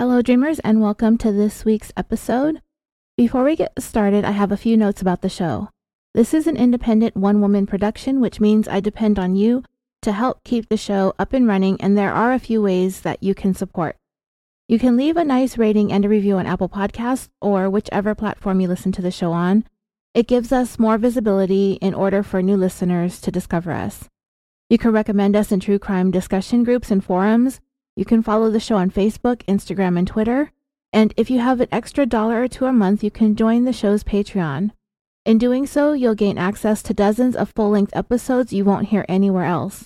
Hello, dreamers, and welcome to this week's episode. Before we get started, I have a few notes about the show. This is an independent one woman production, which means I depend on you to help keep the show up and running, and there are a few ways that you can support. You can leave a nice rating and a review on Apple Podcasts or whichever platform you listen to the show on. It gives us more visibility in order for new listeners to discover us. You can recommend us in true crime discussion groups and forums. You can follow the show on Facebook, Instagram, and Twitter. And if you have an extra dollar or two a month, you can join the show's Patreon. In doing so, you'll gain access to dozens of full length episodes you won't hear anywhere else.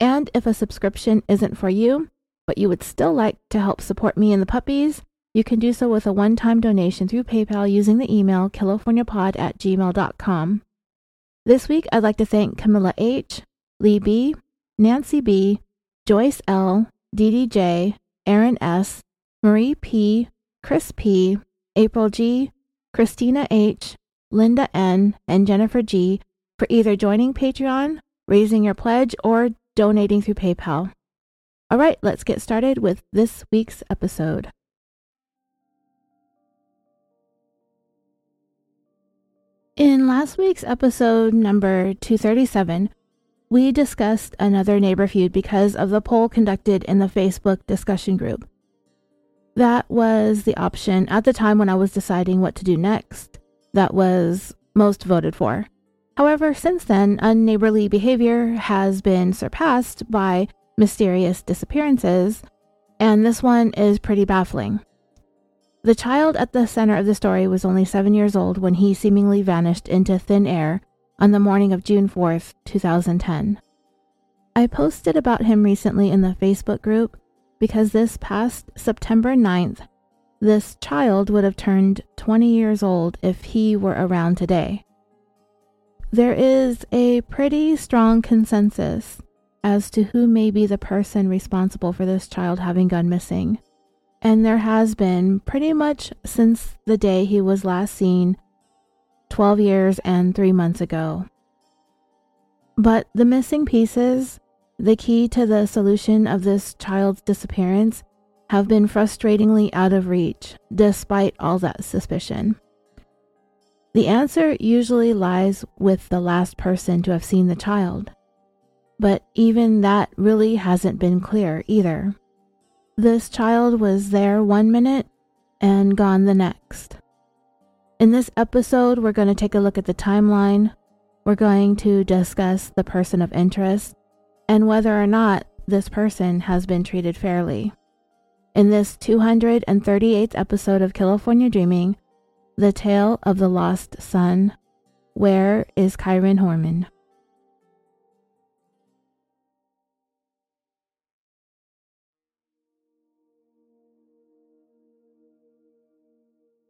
And if a subscription isn't for you, but you would still like to help support me and the puppies, you can do so with a one time donation through PayPal using the email californiapod at gmail.com. This week, I'd like to thank Camilla H., Lee B., Nancy B., Joyce L., DDJ, Aaron S., Marie P., Chris P., April G., Christina H., Linda N., and Jennifer G. for either joining Patreon, raising your pledge, or donating through PayPal. All right, let's get started with this week's episode. In last week's episode number 237, we discussed another neighbor feud because of the poll conducted in the Facebook discussion group. That was the option at the time when I was deciding what to do next that was most voted for. However, since then, unneighborly behavior has been surpassed by mysterious disappearances, and this one is pretty baffling. The child at the center of the story was only seven years old when he seemingly vanished into thin air on the morning of June 4th, 2010. I posted about him recently in the Facebook group because this past September 9th, this child would have turned 20 years old if he were around today. There is a pretty strong consensus as to who may be the person responsible for this child having gone missing. And there has been pretty much since the day he was last seen 12 years and 3 months ago. But the missing pieces, the key to the solution of this child's disappearance, have been frustratingly out of reach despite all that suspicion. The answer usually lies with the last person to have seen the child. But even that really hasn't been clear either. This child was there one minute and gone the next. In this episode, we're going to take a look at the timeline. We're going to discuss the person of interest and whether or not this person has been treated fairly. In this 238th episode of California Dreaming, the Tale of the Lost Son. Where is Kyron Horman?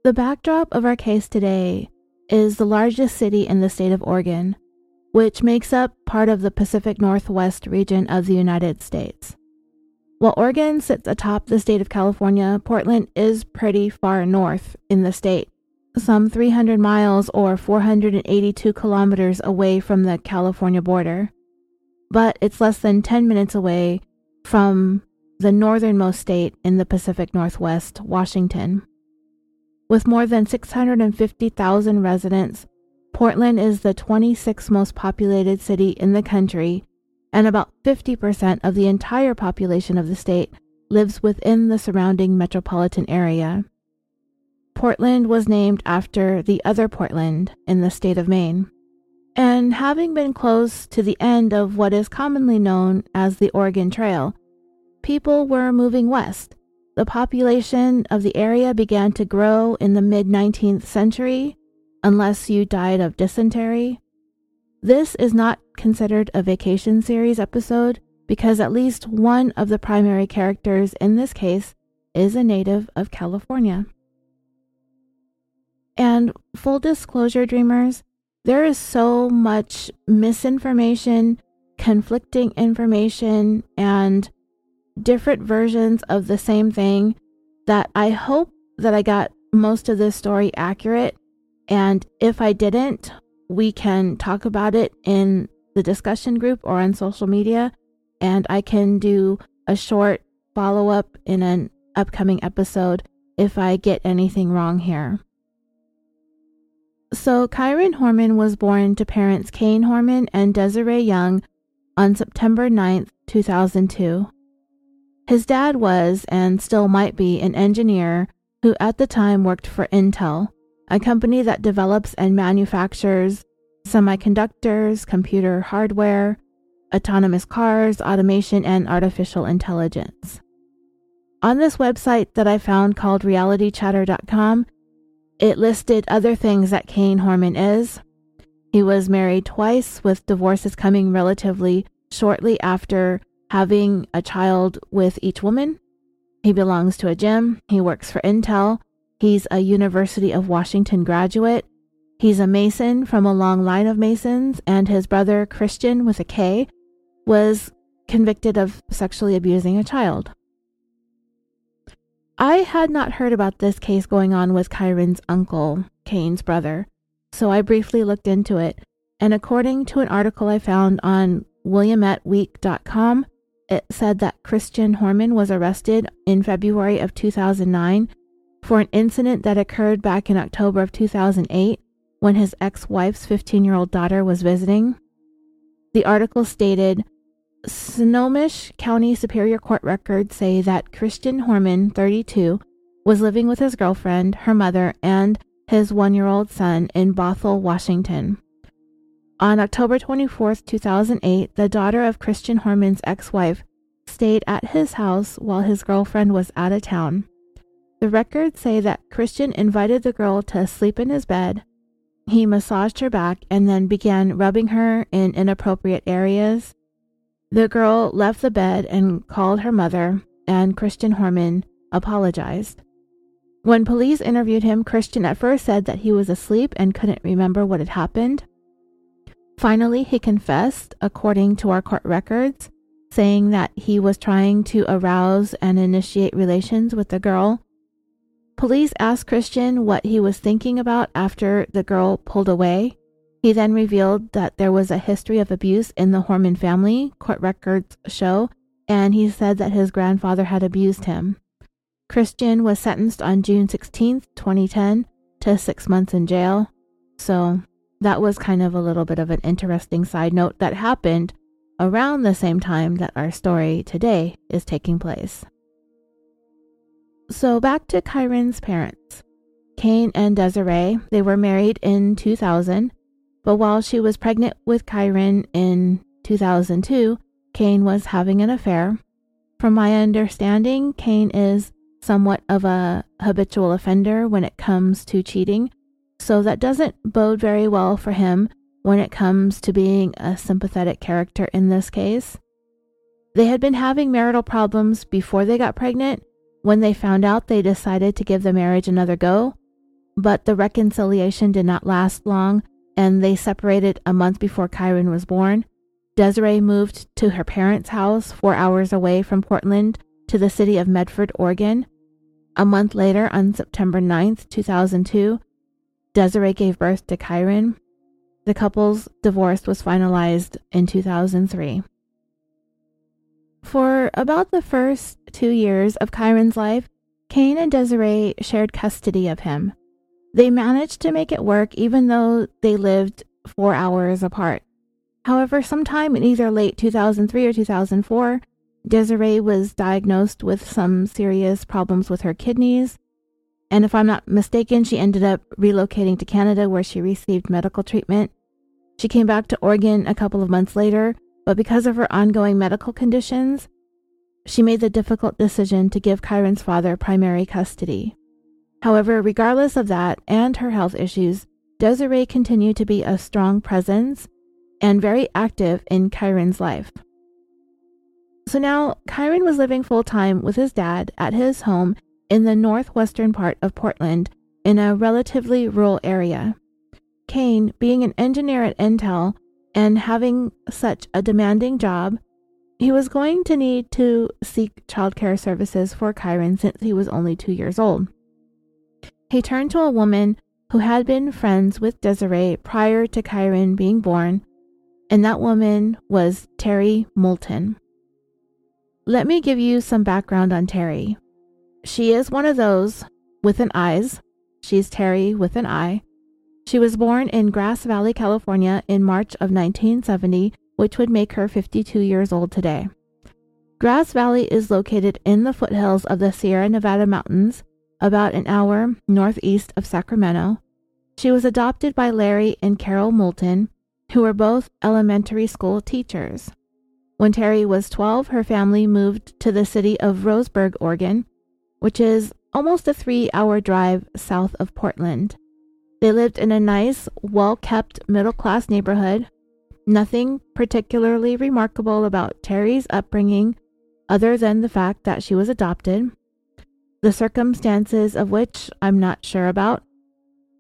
The backdrop of our case today is the largest city in the state of Oregon, which makes up part of the Pacific Northwest region of the United States. While Oregon sits atop the state of California, Portland is pretty far north in the state some 300 miles or 482 kilometers away from the California border, but it's less than 10 minutes away from the northernmost state in the Pacific Northwest, Washington. With more than 650,000 residents, Portland is the 26th most populated city in the country, and about 50% of the entire population of the state lives within the surrounding metropolitan area. Portland was named after the other Portland in the state of Maine. And having been close to the end of what is commonly known as the Oregon Trail, people were moving west. The population of the area began to grow in the mid 19th century, unless you died of dysentery. This is not considered a vacation series episode because at least one of the primary characters in this case is a native of California. And full disclosure, dreamers, there is so much misinformation, conflicting information, and different versions of the same thing that I hope that I got most of this story accurate. And if I didn't, we can talk about it in the discussion group or on social media. And I can do a short follow up in an upcoming episode if I get anything wrong here. So, Kyron Horman was born to parents Kaine Horman and Desiree Young on September 9, 2002. His dad was, and still might be, an engineer who at the time worked for Intel, a company that develops and manufactures semiconductors, computer hardware, autonomous cars, automation, and artificial intelligence. On this website that I found called realitychatter.com, it listed other things that Kaine Horman is. He was married twice, with divorces coming relatively shortly after having a child with each woman. He belongs to a gym. He works for Intel. He's a University of Washington graduate. He's a Mason from a long line of Masons, and his brother, Kristian with a K, was convicted of sexually abusing a child. I had not heard about this case going on with Kyron's uncle, Kaine's brother, so I briefly looked into it. And according to an article I found on WillametteWeek.com, it said that Kristian Horman was arrested in February of 2009 for an incident that occurred back in October of 2008 when his ex wife's 15 year old daughter was visiting. The article stated Snohomish County Superior Court records say that Kristian Horman, 32, was living with his girlfriend, her mother, and his one year old son in Bothell, Washington. On October 24, 2008, the daughter of Kristian Horman's ex wife stayed at his house while his girlfriend was out of town. The records say that Kristian invited the girl to sleep in his bed. He massaged her back and then began rubbing her in inappropriate areas. The girl left the bed and called her mother, and Kristian Horman apologized. When police interviewed him, Kristian at first said that he was asleep and couldn't remember what had happened. Finally, he confessed, according to our court records, saying that he was trying to arouse and initiate relations with the girl. Police asked Kristian what he was thinking about after the girl pulled away. He then revealed that there was a history of abuse in the Horman family, court records show, and he said that his grandfather had abused him. Kristian was sentenced on June 16, 2010, to six months in jail. So that was kind of a little bit of an interesting side note that happened around the same time that our story today is taking place. So back to Kyron's parents. Kaine and Desiree, they were married in 2000, but while she was pregnant with Kyron in 2002, Kaine was having an affair. From my understanding, Kaine is somewhat of a habitual offender when it comes to cheating, so that doesn't bode very well for him when it comes to being a sympathetic character in this case. They had been having marital problems before they got pregnant. When they found out, they decided to give the marriage another go, but the reconciliation did not last long and they separated a month before Kyron was born. Desiree moved to her parents' house four hours away from Portland to the city of Medford, Oregon. A month later, on September 9th, 2002, Desiree gave birth to Kyron. The couple's divorce was finalized in 2003. For about the first two years of Kyron's life, Kaine and Desiree shared custody of him. They managed to make it work even though they lived four hours apart. However, sometime in either late 2003 or 2004, Desiree was diagnosed with some serious problems with her kidneys and if I'm not mistaken, she ended up relocating to Canada where she received medical treatment. She came back to Oregon a couple of months later, but because of her ongoing medical conditions, she made the difficult decision to give Kyron's father primary custody. However, regardless of that and her health issues, Desiree continued to be a strong presence and very active in Kyron's life. So now, Kyron was living full time with his dad at his home in the northwestern part of Portland in a relatively rural area. Kaine, being an engineer at Intel and having such a demanding job, he was going to need to seek childcare services for Kyron since he was only two years old. He turned to a woman who had been friends with Desiree prior to Kyron being born, and that woman was Terri Moulton. Let me give you some background on Terri. She is one of those with an eyes. She's Terri with an eye. She was born in Grass Valley, California in March of 1970, which would make her 52 years old today. Grass Valley is located in the foothills of the Sierra Nevada mountains, about an hour northeast of Sacramento. She was adopted by Larry and Carol Moulton, who were both elementary school teachers. When Terri was 12, her family moved to the city of Roseburg, Oregon, which is almost a three hour drive south of Portland. They lived in a nice, well kept middle class neighborhood. Nothing particularly remarkable about Terri's upbringing other than the fact that she was adopted, the circumstances of which I'm not sure about.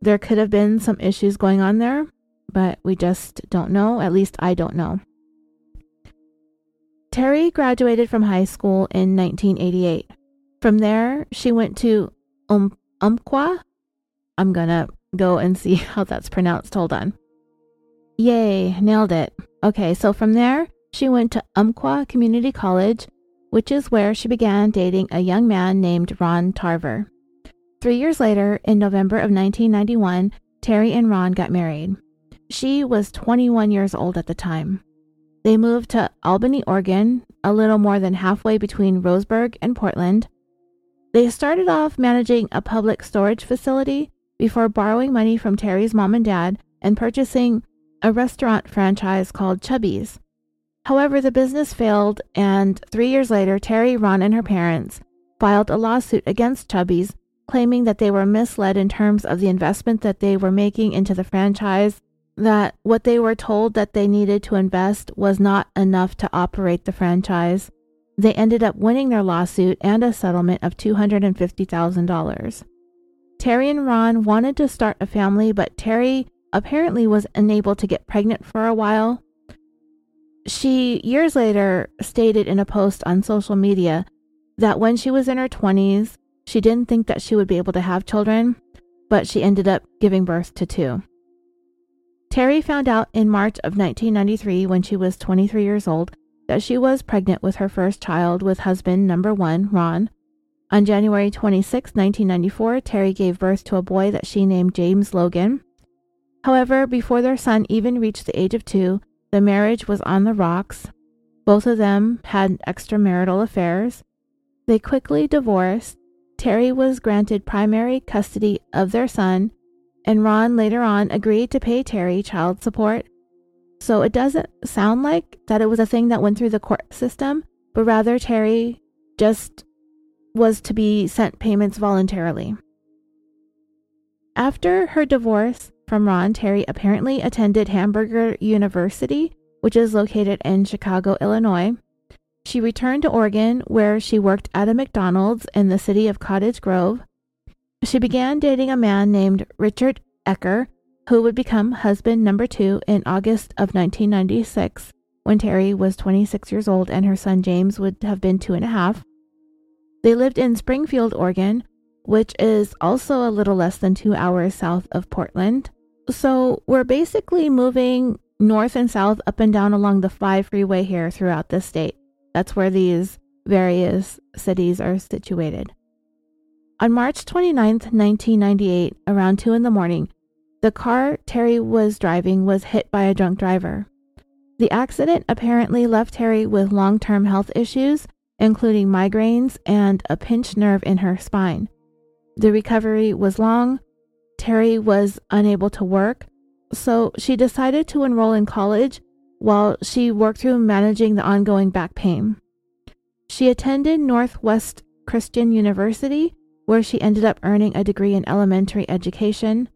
There could have been some issues going on there, but we just don't know. At least I don't know. Terri graduated from high school in 1988. From there, she went to um, Umpqua. I'm gonna go and see how that's pronounced. Hold on. Yay, nailed it. Okay, so from there, she went to Umpqua Community College which is where she began dating a young man named Ron Tarver. Three years later, in November of 1991, Terri and Ron got married. She was 21 years old at the time. They moved to Albany, Oregon, a little more than halfway between Roseburg and Portland. They started off managing a public storage facility before borrowing money from Terri's mom and dad and purchasing a restaurant franchise called Chubby's. However, the business failed, and three years later, Terri, Ron, and her parents filed a lawsuit against Chubby's, claiming that they were misled in terms of the investment that they were making into the franchise, that what they were told that they needed to invest was not enough to operate the franchise. They ended up winning their lawsuit and a settlement of $250,000. Terri and Ron wanted to start a family, but Terri apparently was unable to get pregnant for a while she years later stated in a post on social media that when she was in her 20s, she didn't think that she would be able to have children, but she ended up giving birth to two. Terri found out in March of 1993, when she was 23 years old, that she was pregnant with her first child with husband number one, Ron. On January 26, 1994, Terri gave birth to a boy that she named James Logan. However, before their son even reached the age of two, the marriage was on the rocks. Both of them had extramarital affairs. They quickly divorced. Terri was granted primary custody of their son, and Ron later on agreed to pay Terri child support. So it doesn't sound like that it was a thing that went through the court system, but rather Terri just was to be sent payments voluntarily. After her divorce, from Ron, Terri apparently attended Hamburger University, which is located in Chicago, Illinois. She returned to Oregon, where she worked at a McDonald's in the city of Cottage Grove. She began dating a man named Richard Ecker, who would become husband number two in August of 1996, when Terri was 26 years old and her son James would have been two and a half. They lived in Springfield, Oregon, which is also a little less than two hours south of Portland. So we're basically moving north and south up and down along the 5 freeway here throughout the state. That's where these various cities are situated. On March 29th, 1998, around 2 in the morning, the car Terri was driving was hit by a drunk driver. The accident apparently left Terri with long term health issues, including migraines and a pinched nerve in her spine. The recovery was long, Terri was unable to work, so she decided to enroll in college while she worked through managing the ongoing back pain. She attended Northwest Christian University, where she ended up earning a degree in elementary education.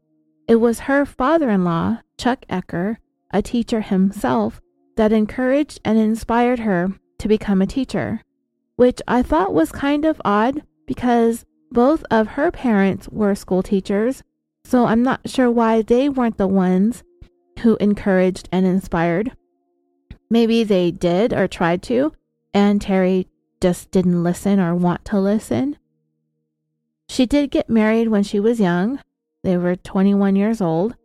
It was her father in law, Chuck Ecker, a teacher himself, that encouraged and inspired her to become a teacher, which I thought was kind of odd because both of her parents were school teachers so I'm not sure why they weren't the ones who encouraged and inspired. Maybe they did or tried to, and Terri just didn't listen or want to listen. She did get married when she was young. They were 21 years old.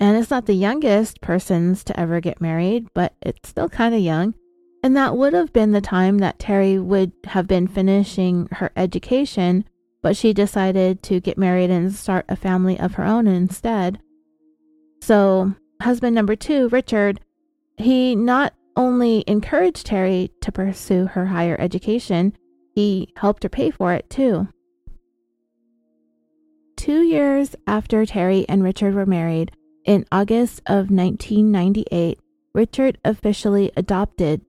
And it's not the youngest persons to ever get married, but it's still kind of young. And that would have been the time that Terri would have been finishing her education, but she decided to get married and start a family of her own instead. So, husband number two, Richard, he not only encouraged Terri to pursue her higher education, he helped her pay for it too. Two years after Terri and Richard were married, in August of 1998, Richard officially adopted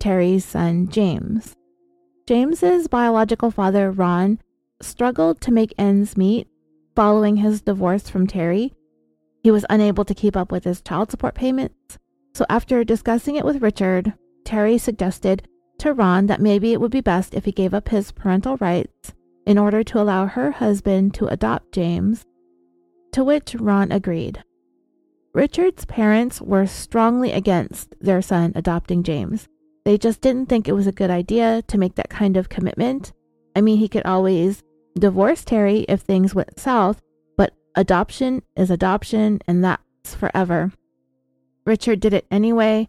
Terri's son, James. James's biological father, Ron, struggled to make ends meet following his divorce from Terri. He was unable to keep up with his child support payments, so after discussing it with Richard, Terri suggested to Ron that maybe it would be best if he gave up his parental rights in order to allow her husband to adopt James, to which Ron agreed. Richard's parents were strongly against their son adopting James. They just didn't think it was a good idea to make that kind of commitment. I mean, he could always divorce Terri if things went south, but adoption is adoption and that's forever. Richard did it anyway,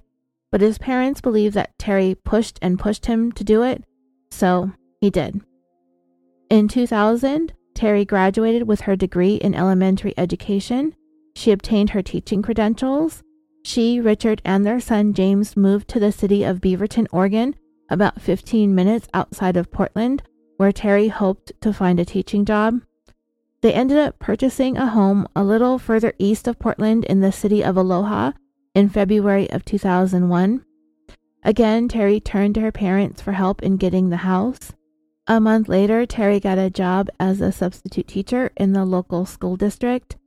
but his parents believed that Terri pushed and pushed him to do it, so he did. In 2000, Terri graduated with her degree in elementary education. She obtained her teaching credentials. She, Richard, and their son James moved to the city of Beaverton, Oregon, about 15 minutes outside of Portland, where Terri hoped to find a teaching job. They ended up purchasing a home a little further east of Portland in the city of Aloha in February of 2001. Again, Terri turned to her parents for help in getting the house. A month later, Terri got a job as a substitute teacher in the local school district.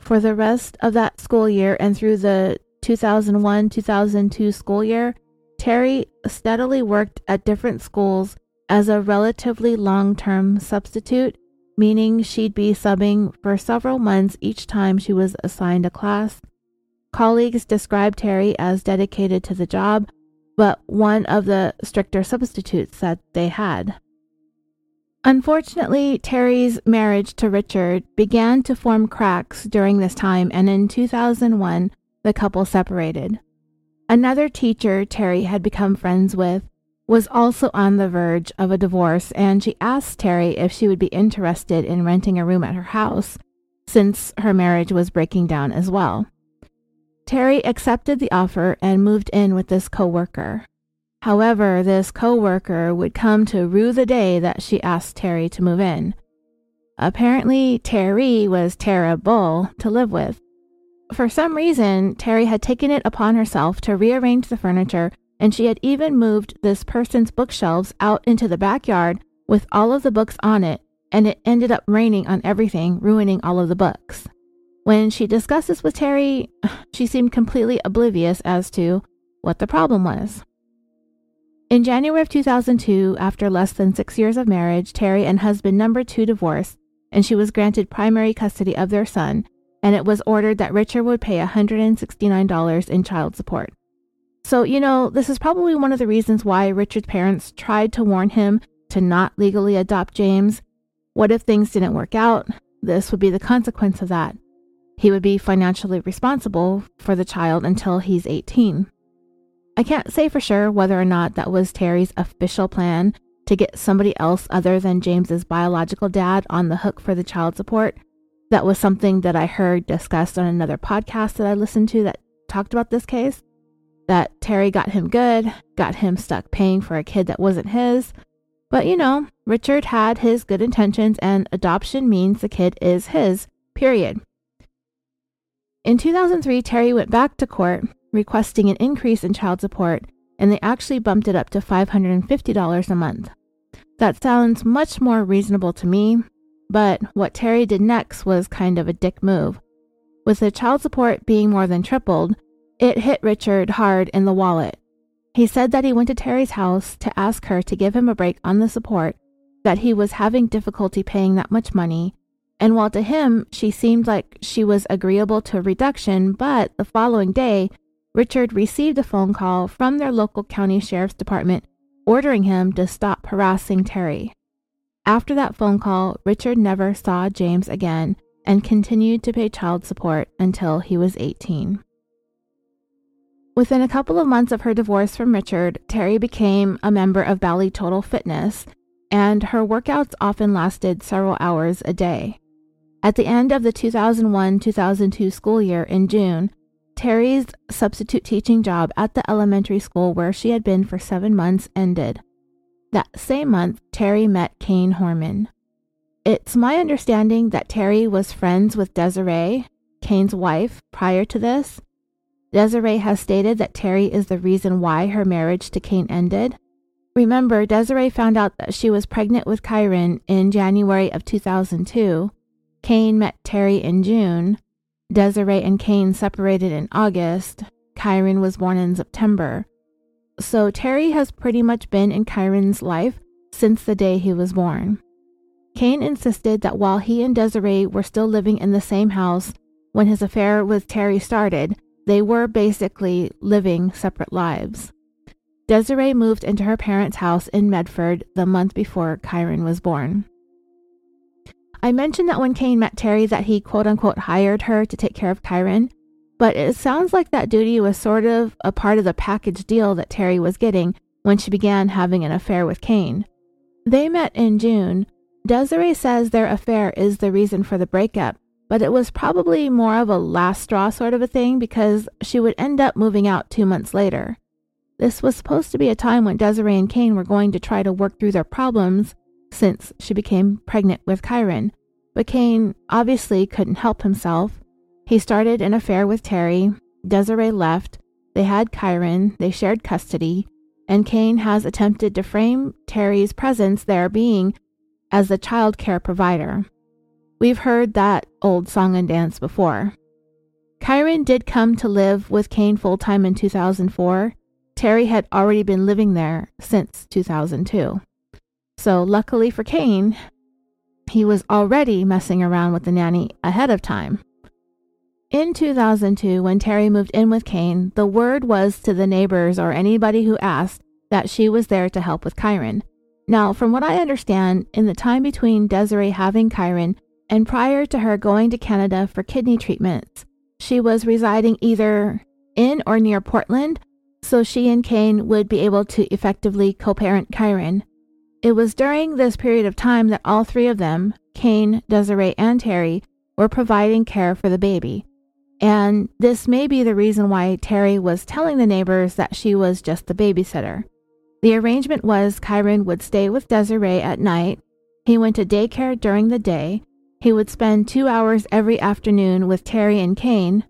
For the rest of that school year and through the 2001 2002 school year, Terri steadily worked at different schools as a relatively long term substitute, meaning she'd be subbing for several months each time she was assigned a class. Colleagues described Terri as dedicated to the job, but one of the stricter substitutes that they had. Unfortunately, Terri's marriage to Richard began to form cracks during this time, and in 2001, the couple separated. Another teacher Terri had become friends with was also on the verge of a divorce, and she asked Terri if she would be interested in renting a room at her house, since her marriage was breaking down as well. Terri accepted the offer and moved in with this coworker. However, this coworker would come to rue the day that she asked Terri to move in. Apparently, Terri was terrible to live with. For some reason, Terri had taken it upon herself to rearrange the furniture, and she had even moved this person's bookshelves out into the backyard with all of the books on it, and it ended up raining on everything, ruining all of the books. When she discussed this with Terri, she seemed completely oblivious as to what the problem was. In January of 2002, after less than six years of marriage, Terri and husband number two divorced, and she was granted primary custody of their son, and it was ordered that Richard would pay $169 in child support. So, you know, this is probably one of the reasons why Richard's parents tried to warn him to not legally adopt James. What if things didn't work out? This would be the consequence of that. He would be financially responsible for the child until he's 18. I can't say for sure whether or not that was Terri's official plan to get somebody else other than James's biological dad on the hook for the child support. That was something that I heard discussed on another podcast that I listened to that talked about this case. That Terri got him good, got him stuck paying for a kid that wasn't his. But you know, Richard had his good intentions, and adoption means the kid is his, period. In 2003, Terri went back to court requesting an increase in child support, and they actually bumped it up to $550 a month. That sounds much more reasonable to me, but what Terri did next was kind of a dick move. With the child support being more than tripled, it hit Richard hard in the wallet. He said that he went to Terri's house to ask her to give him a break on the support, that he was having difficulty paying that much money, and while to him she seemed like she was agreeable to a reduction, but the following day, Richard received a phone call from their local county sheriff's department ordering him to stop harassing Terri. After that phone call, Richard never saw James again and continued to pay child support until he was 18. Within a couple of months of her divorce from Richard, Terri became a member of Bally Total Fitness, and her workouts often lasted several hours a day. At the end of the 2001 2002 school year in June, Terri's substitute teaching job at the elementary school where she had been for seven months ended. That same month, Terri met Kaine Horman. It's my understanding that Terri was friends with Desiree, Kaine's wife, prior to this. Desiree has stated that Terri is the reason why her marriage to Kaine ended. Remember, Desiree found out that she was pregnant with Kyron in January of 2002. Kaine met Terri in June. Desiree and Kaine separated in August. Kyron was born in September. So Terri has pretty much been in Kyron's life since the day he was born. Kaine insisted that while he and Desiree were still living in the same house when his affair with Terri started, they were basically living separate lives. Desiree moved into her parents' house in Medford the month before Kyron was born. I mentioned that when Kaine met Terri that he quote unquote hired her to take care of Kyron, but it sounds like that duty was sort of a part of the package deal that Terri was getting when she began having an affair with Kaine. They met in June. Desiree says their affair is the reason for the breakup, but it was probably more of a last straw sort of a thing because she would end up moving out two months later. This was supposed to be a time when Desiree and Kaine were going to try to work through their problems since she became pregnant with Kyron, but Kaine obviously couldn't help himself he started an affair with Terri. Desiree left. They had Kyron. They shared custody. And Kaine has attempted to frame Terri's presence there being as the child care provider. We've heard that old song and dance before. Kyron did come to live with Kaine full time in 2004. Terri had already been living there since 2002. So, luckily for Kaine, he was already messing around with the nanny ahead of time. In 2002, when Terri moved in with Kaine, the word was to the neighbors or anybody who asked that she was there to help with Kyron. Now, from what I understand, in the time between Desiree having Kyron and prior to her going to Canada for kidney treatments, she was residing either in or near Portland, so she and Kaine would be able to effectively co parent Kyron. It was during this period of time that all three of them, Kaine, Desiree, and Terri, were providing care for the baby. And this may be the reason why Terri was telling the neighbors that she was just the babysitter. The arrangement was Kyron would stay with Desiree at night. He went to daycare during the day. He would spend two hours every afternoon with Terri and Kaine.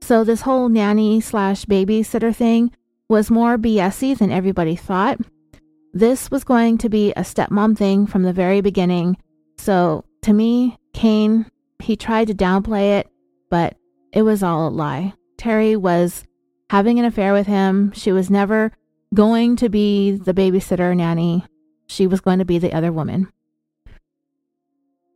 So this whole nanny slash babysitter thing was more BSy than everybody thought. This was going to be a stepmom thing from the very beginning. So to me, Kaine, he tried to downplay it, but it was all a lie. Terri was having an affair with him. She was never going to be the babysitter nanny. She was going to be the other woman.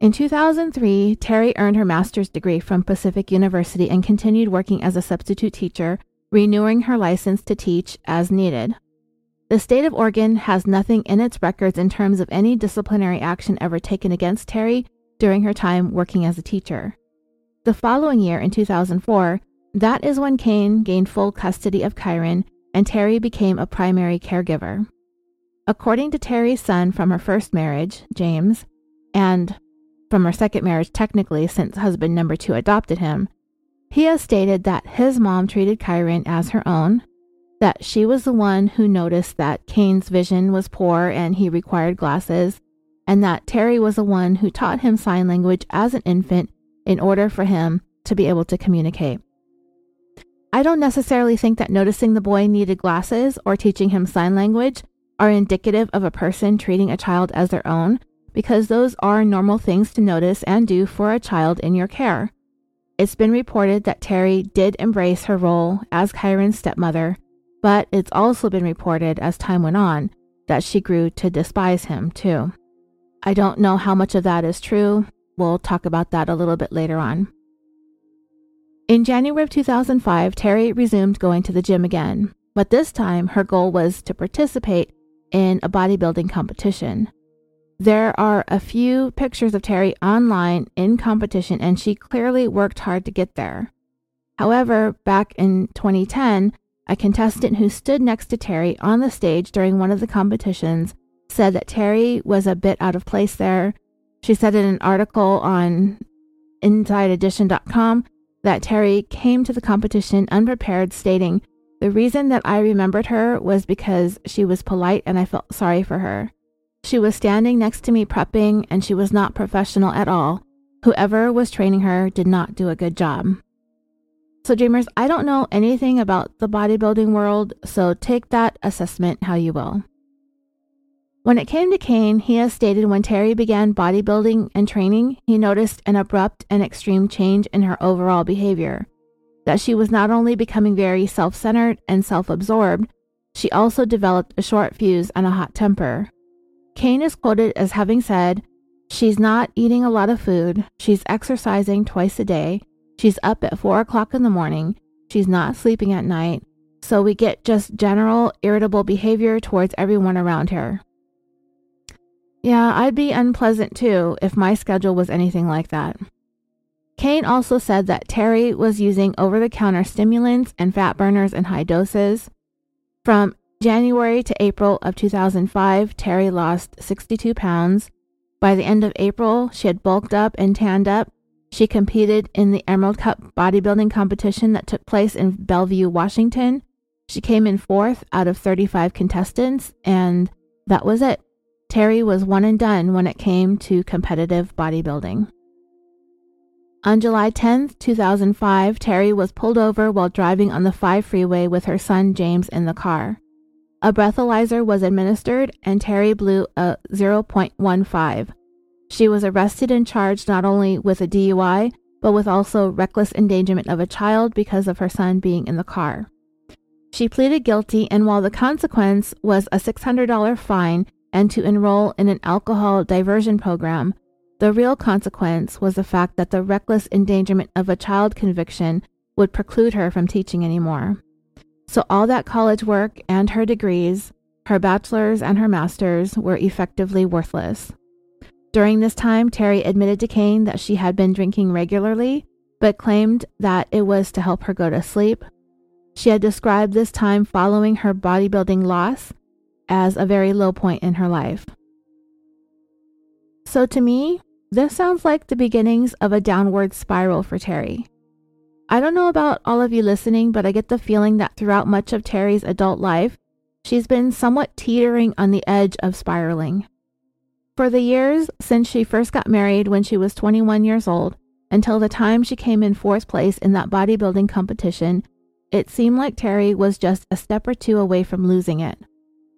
In 2003, Terri earned her master's degree from Pacific University and continued working as a substitute teacher, renewing her license to teach as needed. The state of Oregon has nothing in its records in terms of any disciplinary action ever taken against Terri during her time working as a teacher. The following year, in 2004, that is when Kaine gained full custody of Kyron and Terri became a primary caregiver. According to Terri's son from her first marriage, James, and from her second marriage, technically, since husband number two adopted him, he has stated that his mom treated Kyron as her own, that she was the one who noticed that Kaine's vision was poor and he required glasses, and that Terri was the one who taught him sign language as an infant in order for him to be able to communicate. I don't necessarily think that noticing the boy needed glasses or teaching him sign language are indicative of a person treating a child as their own, because those are normal things to notice and do for a child in your care. It's been reported that Terri did embrace her role as Kyron's stepmother, but it's also been reported as time went on that she grew to despise him too. I don't know how much of that is true. We'll talk about that a little bit later on. In January of 2005, Terri resumed going to the gym again, but this time her goal was to participate in a bodybuilding competition. There are a few pictures of Terri online in competition, and she clearly worked hard to get there. However, back in 2010, a contestant who stood next to Terri on the stage during one of the competitions said that Terri was a bit out of place there. She said in an article on InsideEdition.com that Terri came to the competition unprepared, stating, The reason that I remembered her was because she was polite and I felt sorry for her. She was standing next to me prepping and she was not professional at all. Whoever was training her did not do a good job. So, dreamers, I don't know anything about the bodybuilding world, so take that assessment how you will. When it came to Kaine, he has stated when Terri began bodybuilding and training, he noticed an abrupt and extreme change in her overall behavior. That she was not only becoming very self centered and self absorbed, she also developed a short fuse and a hot temper. Kaine is quoted as having said, She's not eating a lot of food, she's exercising twice a day, she's up at 4 o'clock in the morning, she's not sleeping at night, so we get just general irritable behavior towards everyone around her. Yeah, I'd be unpleasant too if my schedule was anything like that. Kaine also said that Terri was using over the counter stimulants and fat burners in high doses. From January to April of 2005, Terri lost 62 pounds. By the end of April, she had bulked up and tanned up. She competed in the Emerald Cup bodybuilding competition that took place in Bellevue, Washington. She came in fourth out of 35 contestants, and that was it. Terri was one and done when it came to competitive bodybuilding. On July 10, 2005, Terri was pulled over while driving on the 5 freeway with her son James in the car. A breathalyzer was administered and Terri blew a 0.15. She was arrested and charged not only with a DUI, but with also reckless endangerment of a child because of her son being in the car. She pleaded guilty, and while the consequence was a $600 fine and to enroll in an alcohol diversion program. The real consequence was the fact that the reckless endangerment of a child conviction would preclude her from teaching anymore. So, all that college work and her degrees, her bachelor's and her master's, were effectively worthless. During this time, Terri admitted to Kaine that she had been drinking regularly, but claimed that it was to help her go to sleep. She had described this time following her bodybuilding loss as a very low point in her life. So to me, this sounds like the beginnings of a downward spiral for Terri. I don't know about all of you listening, but I get the feeling that throughout much of Terri's adult life, she's been somewhat teetering on the edge of spiraling. For the years since she first got married when she was 21 years old until the time she came in fourth place in that bodybuilding competition, it seemed like Terri was just a step or two away from losing it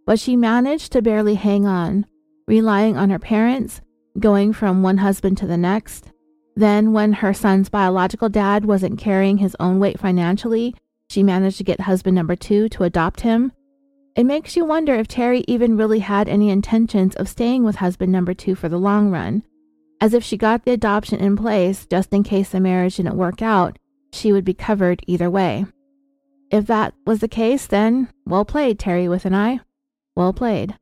but she managed to barely hang on, relying on her parents, going from one husband to the next. Then, when her son's biological dad wasn't carrying his own weight financially, she managed to get husband number two to adopt him. It makes you wonder if Terri even really had any intentions of staying with husband number two for the long run, as if she got the adoption in place just in case the marriage didn't work out, she would be covered either way. If that was the case, then well played, Terri with an eye. Well played.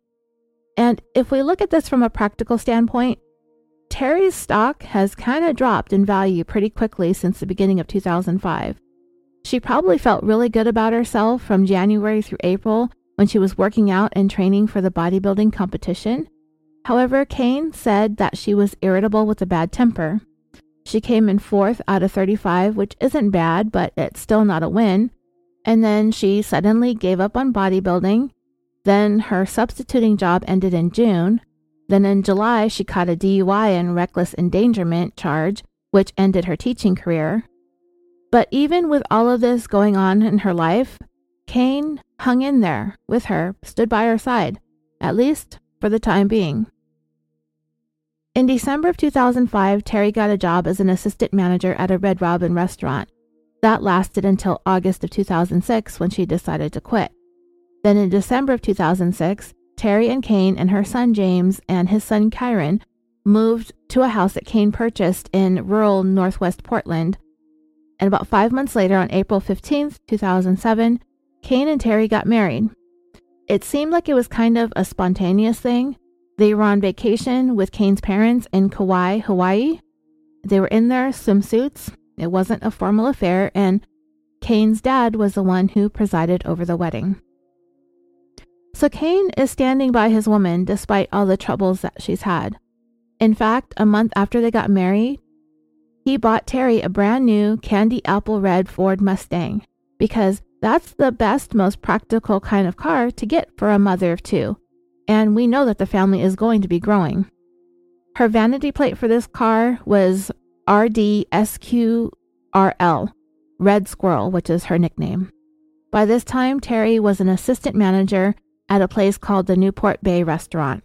And if we look at this from a practical standpoint, Terri's stock has kind of dropped in value pretty quickly since the beginning of 2005. She probably felt really good about herself from January through April when she was working out and training for the bodybuilding competition. However, Kaine said that she was irritable with a bad temper. She came in fourth out of 35, which isn't bad, but it's still not a win. And then she suddenly gave up on bodybuilding then her substituting job ended in June. Then in July, she caught a DUI and reckless endangerment charge, which ended her teaching career. But even with all of this going on in her life, Kaine hung in there with her, stood by her side, at least for the time being. In December of 2005, Terri got a job as an assistant manager at a Red Robin restaurant. That lasted until August of 2006 when she decided to quit. Then in December of 2006, Terri and Kaine and her son James and his son Kyron moved to a house that Kaine purchased in rural northwest Portland. And about five months later, on April 15th, 2007, Kaine and Terri got married. It seemed like it was kind of a spontaneous thing. They were on vacation with Kaine's parents in Kauai, Hawaii. They were in their swimsuits. It wasn't a formal affair, and Kaine's dad was the one who presided over the wedding. So Kaine is standing by his woman despite all the troubles that she's had. In fact, a month after they got married, he bought Terri a brand new candy apple red Ford Mustang because that's the best, most practical kind of car to get for a mother of two. And we know that the family is going to be growing. Her vanity plate for this car was RDSQRL, Red Squirrel, which is her nickname. By this time, Terri was an assistant manager at a place called the Newport Bay Restaurant.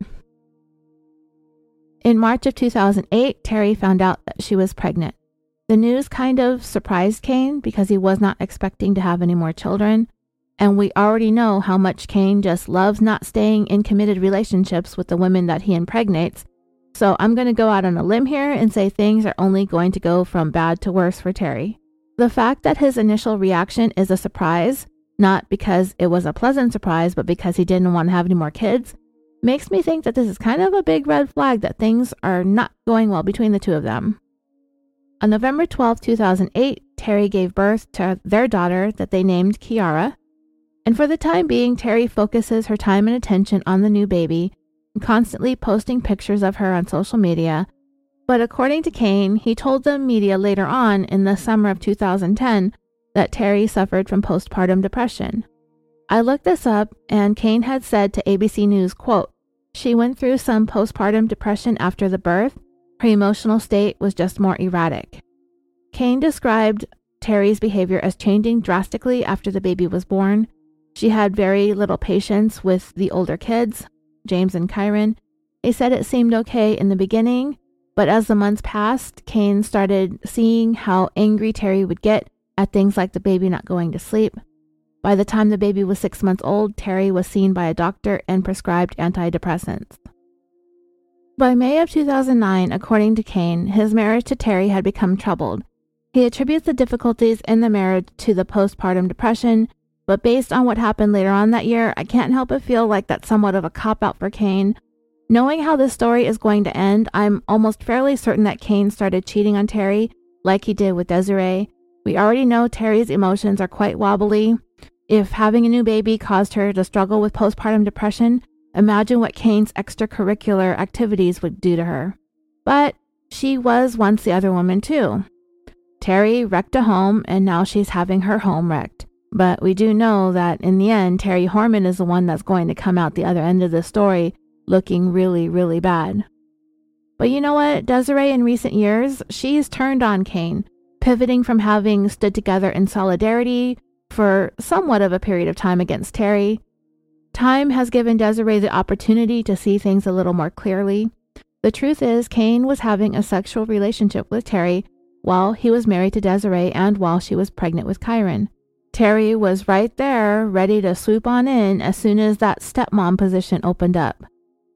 In March of 2008, Terri found out that she was pregnant. The news kind of surprised Kaine because he was not expecting to have any more children, and we already know how much Kaine just loves not staying in committed relationships with the women that he impregnates. So I'm going to go out on a limb here and say things are only going to go from bad to worse for Terri. The fact that his initial reaction is a surprise, not because it was a pleasant surprise, but because he didn't want to have any more kids, makes me think that this is kind of a big red flag that things are not going well between the two of them. On November 12, 2008, Terri gave birth to their daughter that they named Kiara. And for the time being, Terri focuses her time and attention on the new baby, constantly posting pictures of her on social media. But according to Kaine, he told the media later on in the summer of 2010 that Terri suffered from postpartum depression. I looked this up and Kaine had said to ABC News, quote, she went through some postpartum depression after the birth. Her emotional state was just more erratic. Kaine described Terri's behavior as changing drastically after the baby was born. She had very little patience with the older kids, James and Kyron. He said it seemed okay in the beginning, but as the months passed, Kaine started seeing how angry Terri would get at things like the baby not going to sleep. By the time the baby was six months old, Terri was seen by a doctor and prescribed antidepressants. By May of 2009, according to Kaine, his marriage to Terri had become troubled. He attributes the difficulties in the marriage to the postpartum depression, but based on what happened later on that year, I can't help but feel like that's somewhat of a cop out for Kaine. Knowing how this story is going to end, I'm almost fairly certain that Kaine started cheating on Terri, like he did with Desiree. We already know Terri's emotions are quite wobbly. If having a new baby caused her to struggle with postpartum depression, imagine what Kaine's extracurricular activities would do to her. But she was once the other woman, too. Terri wrecked a home, and now she's having her home wrecked. But we do know that in the end, Terri Horman is the one that's going to come out the other end of the story looking really, really bad. But you know what? Desiree, in recent years, she's turned on Kaine, pivoting from having stood together in solidarity for somewhat of a period of time against Terri. Time has given Desiree the opportunity to see things a little more clearly. The truth is, Kaine was having a sexual relationship with Terri while he was married to Desiree and while she was pregnant with Kyron. Terri was right there, ready to swoop on in as soon as that stepmom position opened up.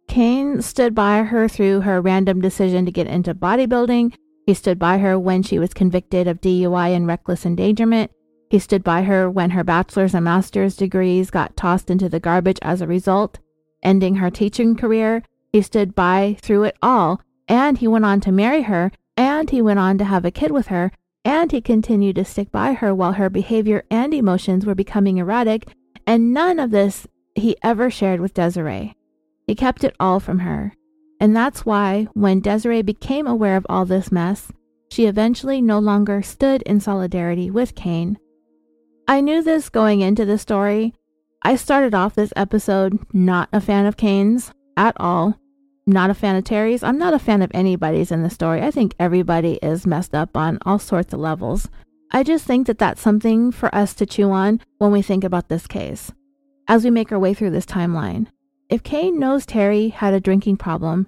Kaine stood by her through her random decision to get into bodybuilding. He stood by her when she was convicted of DUI and reckless endangerment. He stood by her when her bachelor's and master's degrees got tossed into the garbage as a result, ending her teaching career. He stood by through it all, and he went on to marry her, and he went on to have a kid with her, and he continued to stick by her while her behavior and emotions were becoming erratic, and none of this he ever shared with Desiree. He kept it all from her. And that's why, when Desiree became aware of all this mess, she eventually no longer stood in solidarity with Kaine, I knew this going into the story. I started off this episode not a fan of Kaine's at all. Not a fan of Terri's. I'm not a fan of anybody's in the story. I think everybody is messed up on all sorts of levels. I just think that that's something for us to chew on when we think about this case as we make our way through this timeline. If Kaine knows Terri had a drinking problem,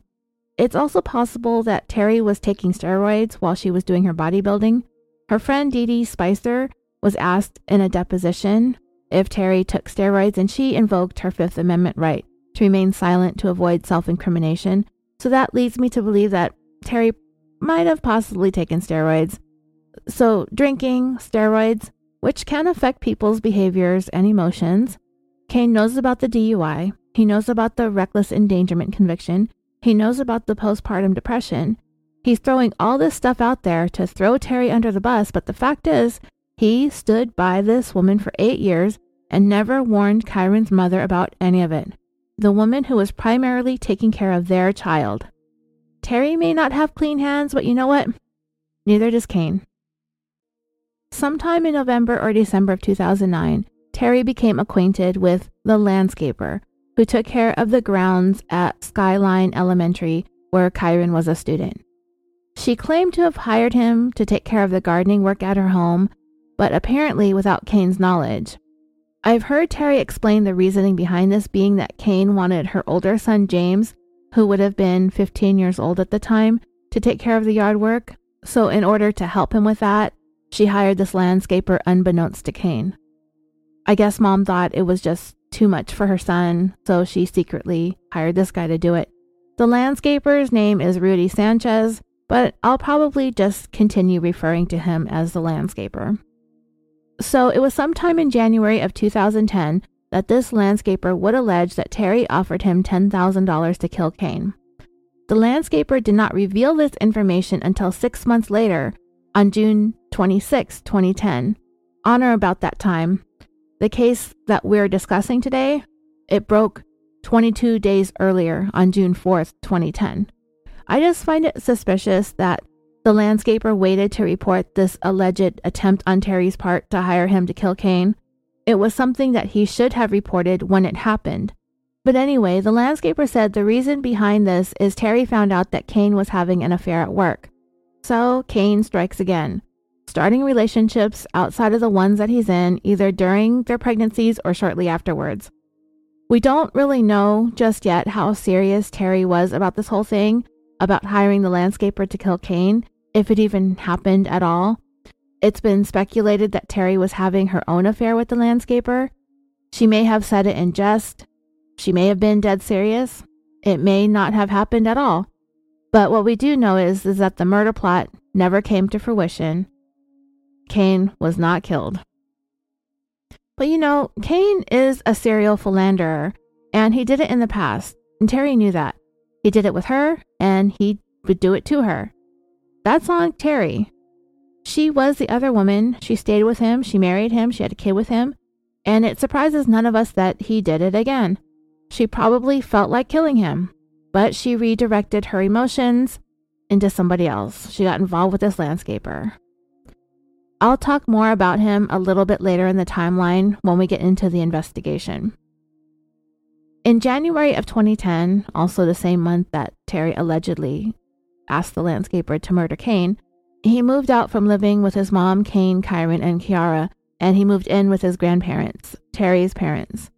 it's also possible that Terri was taking steroids while she was doing her bodybuilding. Her friend Dee Dee Spicer was asked in a deposition if Terri took steroids, and she invoked her Fifth Amendment right to remain silent to avoid self incrimination. So that leads me to believe that Terri might have possibly taken steroids. So, drinking, steroids, which can affect people's behaviors and emotions. Kaine knows about the DUI. He knows about the reckless endangerment conviction. He knows about the postpartum depression. He's throwing all this stuff out there to throw Terri under the bus, but the fact is, He stood by this woman for eight years and never warned Kyron's mother about any of it, the woman who was primarily taking care of their child. Terri may not have clean hands, but you know what? Neither does Kaine. Sometime in November or December of 2009, Terri became acquainted with the landscaper who took care of the grounds at Skyline Elementary where Kyron was a student. She claimed to have hired him to take care of the gardening work at her home, but apparently without Kaine's knowledge. I've heard Terri explain the reasoning behind this being that Kaine wanted her older son James, who would have been 15 years old at the time, to take care of the yard work. So, in order to help him with that, she hired this landscaper unbeknownst to Kaine. I guess mom thought it was just too much for her son, so she secretly hired this guy to do it. The landscaper's name is Rudy Sanchez, but I'll probably just continue referring to him as the landscaper. So it was sometime in January of 2010 that this landscaper would allege that Terri offered him $10,000 to kill Kaine. The landscaper did not reveal this information until six months later, on June 26, 2010. On or about that time, the case that we're discussing today, it broke 22 days earlier on June 4th, 2010. I just find it suspicious that the landscaper waited to report this alleged attempt on Terri's part to hire him to kill Kaine. It was something that he should have reported when it happened. But anyway, the landscaper said the reason behind this is Terri found out that Kaine was having an affair at work. So Kaine strikes again, starting relationships outside of the ones that he's in, either during their pregnancies or shortly afterwards. We don't really know just yet how serious Terri was about this whole thing, about hiring the landscaper to kill Kaine, if it even happened at all. It's been speculated that Terri was having her own affair with the landscaper. She may have said it in jest. She may have been dead serious. It may not have happened at all. But what we do know is, is that the murder plot never came to fruition. Kaine was not killed. But you know, Kaine is a serial philanderer, and he did it in the past, and Terri knew that. He did it with her, and he would do it to her. That's on Terri. She was the other woman. She stayed with him, she married him, she had a kid with him, and it surprises none of us that he did it again. She probably felt like killing him, but she redirected her emotions into somebody else. She got involved with this landscaper. I'll talk more about him a little bit later in the timeline when we get into the investigation. In January of 2010, also the same month that Terri allegedly asked the landscaper to murder Kaine, he moved out from living with his mom, Kaine, Kyron, and Kiara, and he moved in with his grandparents, Terri's parents.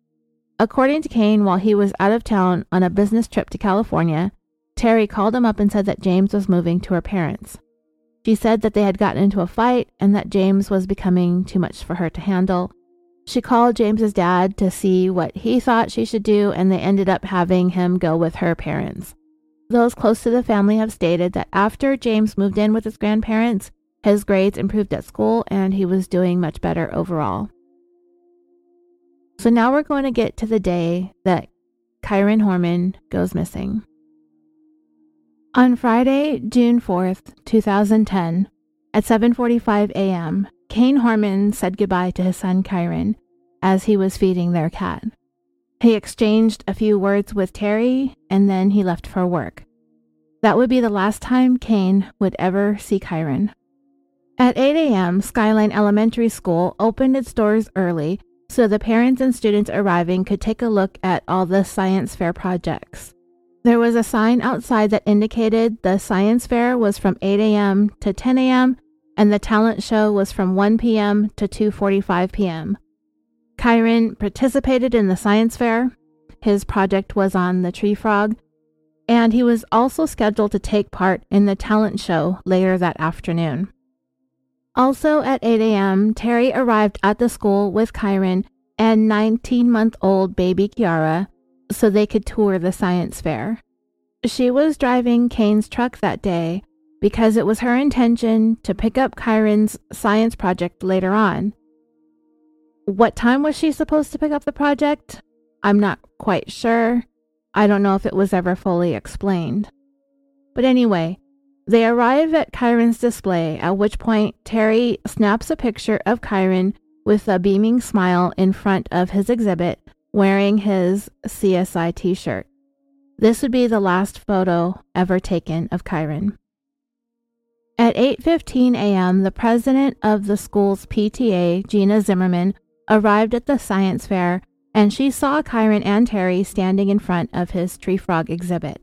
According to Kaine, while he was out of town on a business trip to California, Terri called him up and said that James was moving to her parents. She said that they had gotten into a fight and that James was becoming too much for her to handle. She called James's dad to see what he thought she should do, and they ended up having him go with her parents. Those close to the family have stated that after James moved in with his grandparents, his grades improved at school and he was doing much better overall. So now we're going to get to the day that Kyron Horman goes missing. On Friday, June 4th, 2010, at 7:45 a.m., Kaine Horman said goodbye to his son Kyron as he was feeding their cat. He exchanged a few words with Terri and then he left for work. That would be the last time Kaine would ever see Kyron. At 8 a.m., Skyline Elementary School opened its doors early so the parents and students arriving could take a look at all the science fair projects. There was a sign outside that indicated the science fair was from 8 a.m. to 10 a.m. and the talent show was from 1 p.m. to 2:45 p.m. Kyron participated in the science fair. His project was on the tree frog, and he was also scheduled to take part in the talent show later that afternoon. Also at 8 a.m., Terri arrived at the school with Kyron and 19 month old baby Kiara so they could tour the science fair. She was driving Kaine's truck that day because it was her intention to pick up Kyron's science project later on. What time was she supposed to pick up the project? I'm not quite sure. I don't know if it was ever fully explained. But anyway, They arrive at Kyron's display, at which point Terri snaps a picture of Kyron with a beaming smile in front of his exhibit, wearing his CSI t shirt. This would be the last photo ever taken of Kyron. At 8:15 a.m., the president of the school's PTA, Gina Zimmerman, arrived at the science fair and she saw Kyron and Terri standing in front of his tree frog exhibit.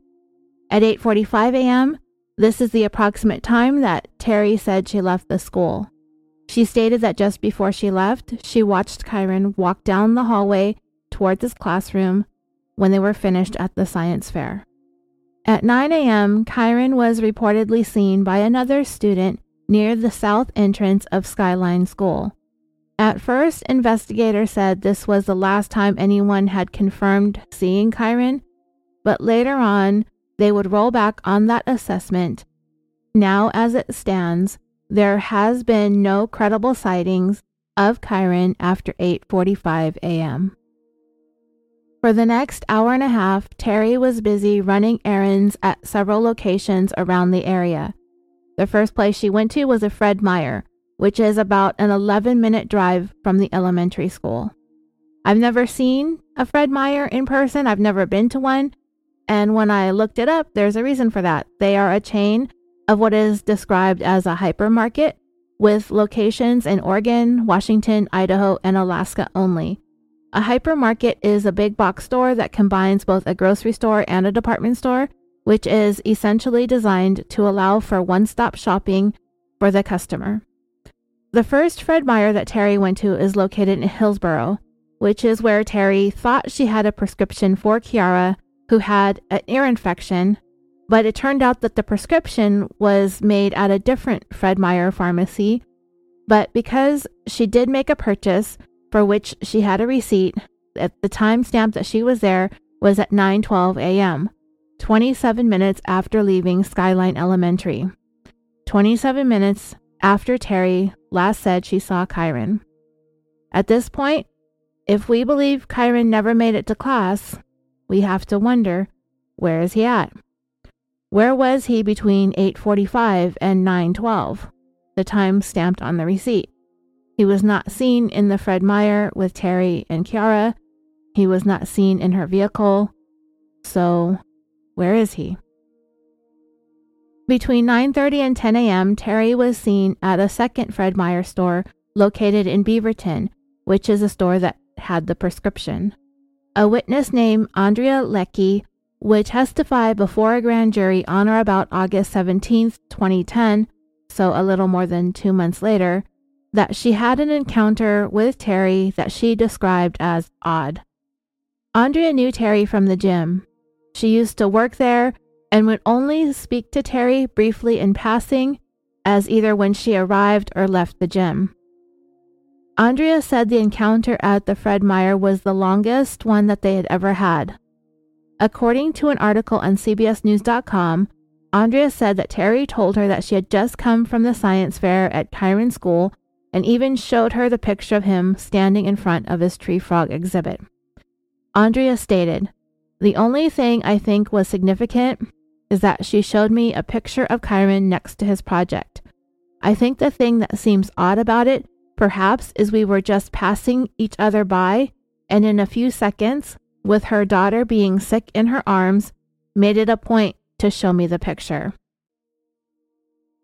At 8:45 a.m., this is the approximate time that Terri said she left the school. She stated that just before she left, she watched Kyron walk down the hallway towards his classroom when they were finished at the science fair. At 9 a.m., Kyron was reportedly seen by another student near the south entrance of Skyline School. At first, investigators said this was the last time anyone had confirmed seeing Kyron, but later on, they would roll back on that assessment. Now, as it stands, there has been no credible sightings of Kyron after 8:45 a.m. For the next hour and a half, Terri was busy running errands at several locations around the area. The first place she went to was a Fred Meyer, which is about an 11 minute drive from the elementary school. I've never seen a Fred Meyer in person, I've never been to one. And when I looked it up, there's a reason for that. They are a chain of what is described as a hypermarket with locations in Oregon, Washington, Idaho, and Alaska only. A hypermarket is a big box store that combines both a grocery store and a department store, which is essentially designed to allow for one stop shopping for the customer. The first Fred Meyer that Terri went to is located in Hillsboro, which is where Terri thought she had a prescription for Kiara, who had an ear infection, but it turned out that the prescription was made at a different Fred Meyer pharmacy. But because she did make a purchase, for which she had a receipt at the time stamp that she was there was at 9:12 a.m., 27 minutes after leaving Skyline Elementary. 27 minutes after Terri last said she saw Kyron. At this point, if we believe Kyron never made it to class, we have to wonder, where is he at? Where was he between 8:45 and 9:12, the time stamped on the receipt? He was not seen in the Fred Meyer with Terri and Kiara. He was not seen in her vehicle. So, where is he? Between 9:30 and 10 a.m., Terri was seen at a second Fred Meyer store located in Beaverton, which is a store that had the prescription. A witness named Andrea Leckie would testify before a grand jury on or about August 17, 2010, so a little more than 2 months later, that she had an encounter with Terri that she described as odd. Andrea knew Terri from the gym. She used to work there and would only speak to Terri briefly in passing, as either when she arrived or left the gym. Andrea said the encounter at the Fred Meyer was the longest one that they had ever had. According to an article on CBSNews.com, Andrea said that Terri told her that she had just come from the science fair at Kyron School and even showed her the picture of him standing in front of his tree frog exhibit. Andrea stated, The only thing I think was significant is that she showed me a picture of Kyron next to his project. I think the thing that seems odd about it, perhaps, is we were just passing each other by, and in a few seconds, with her daughter being sick in her arms, made it a point to show me the picture.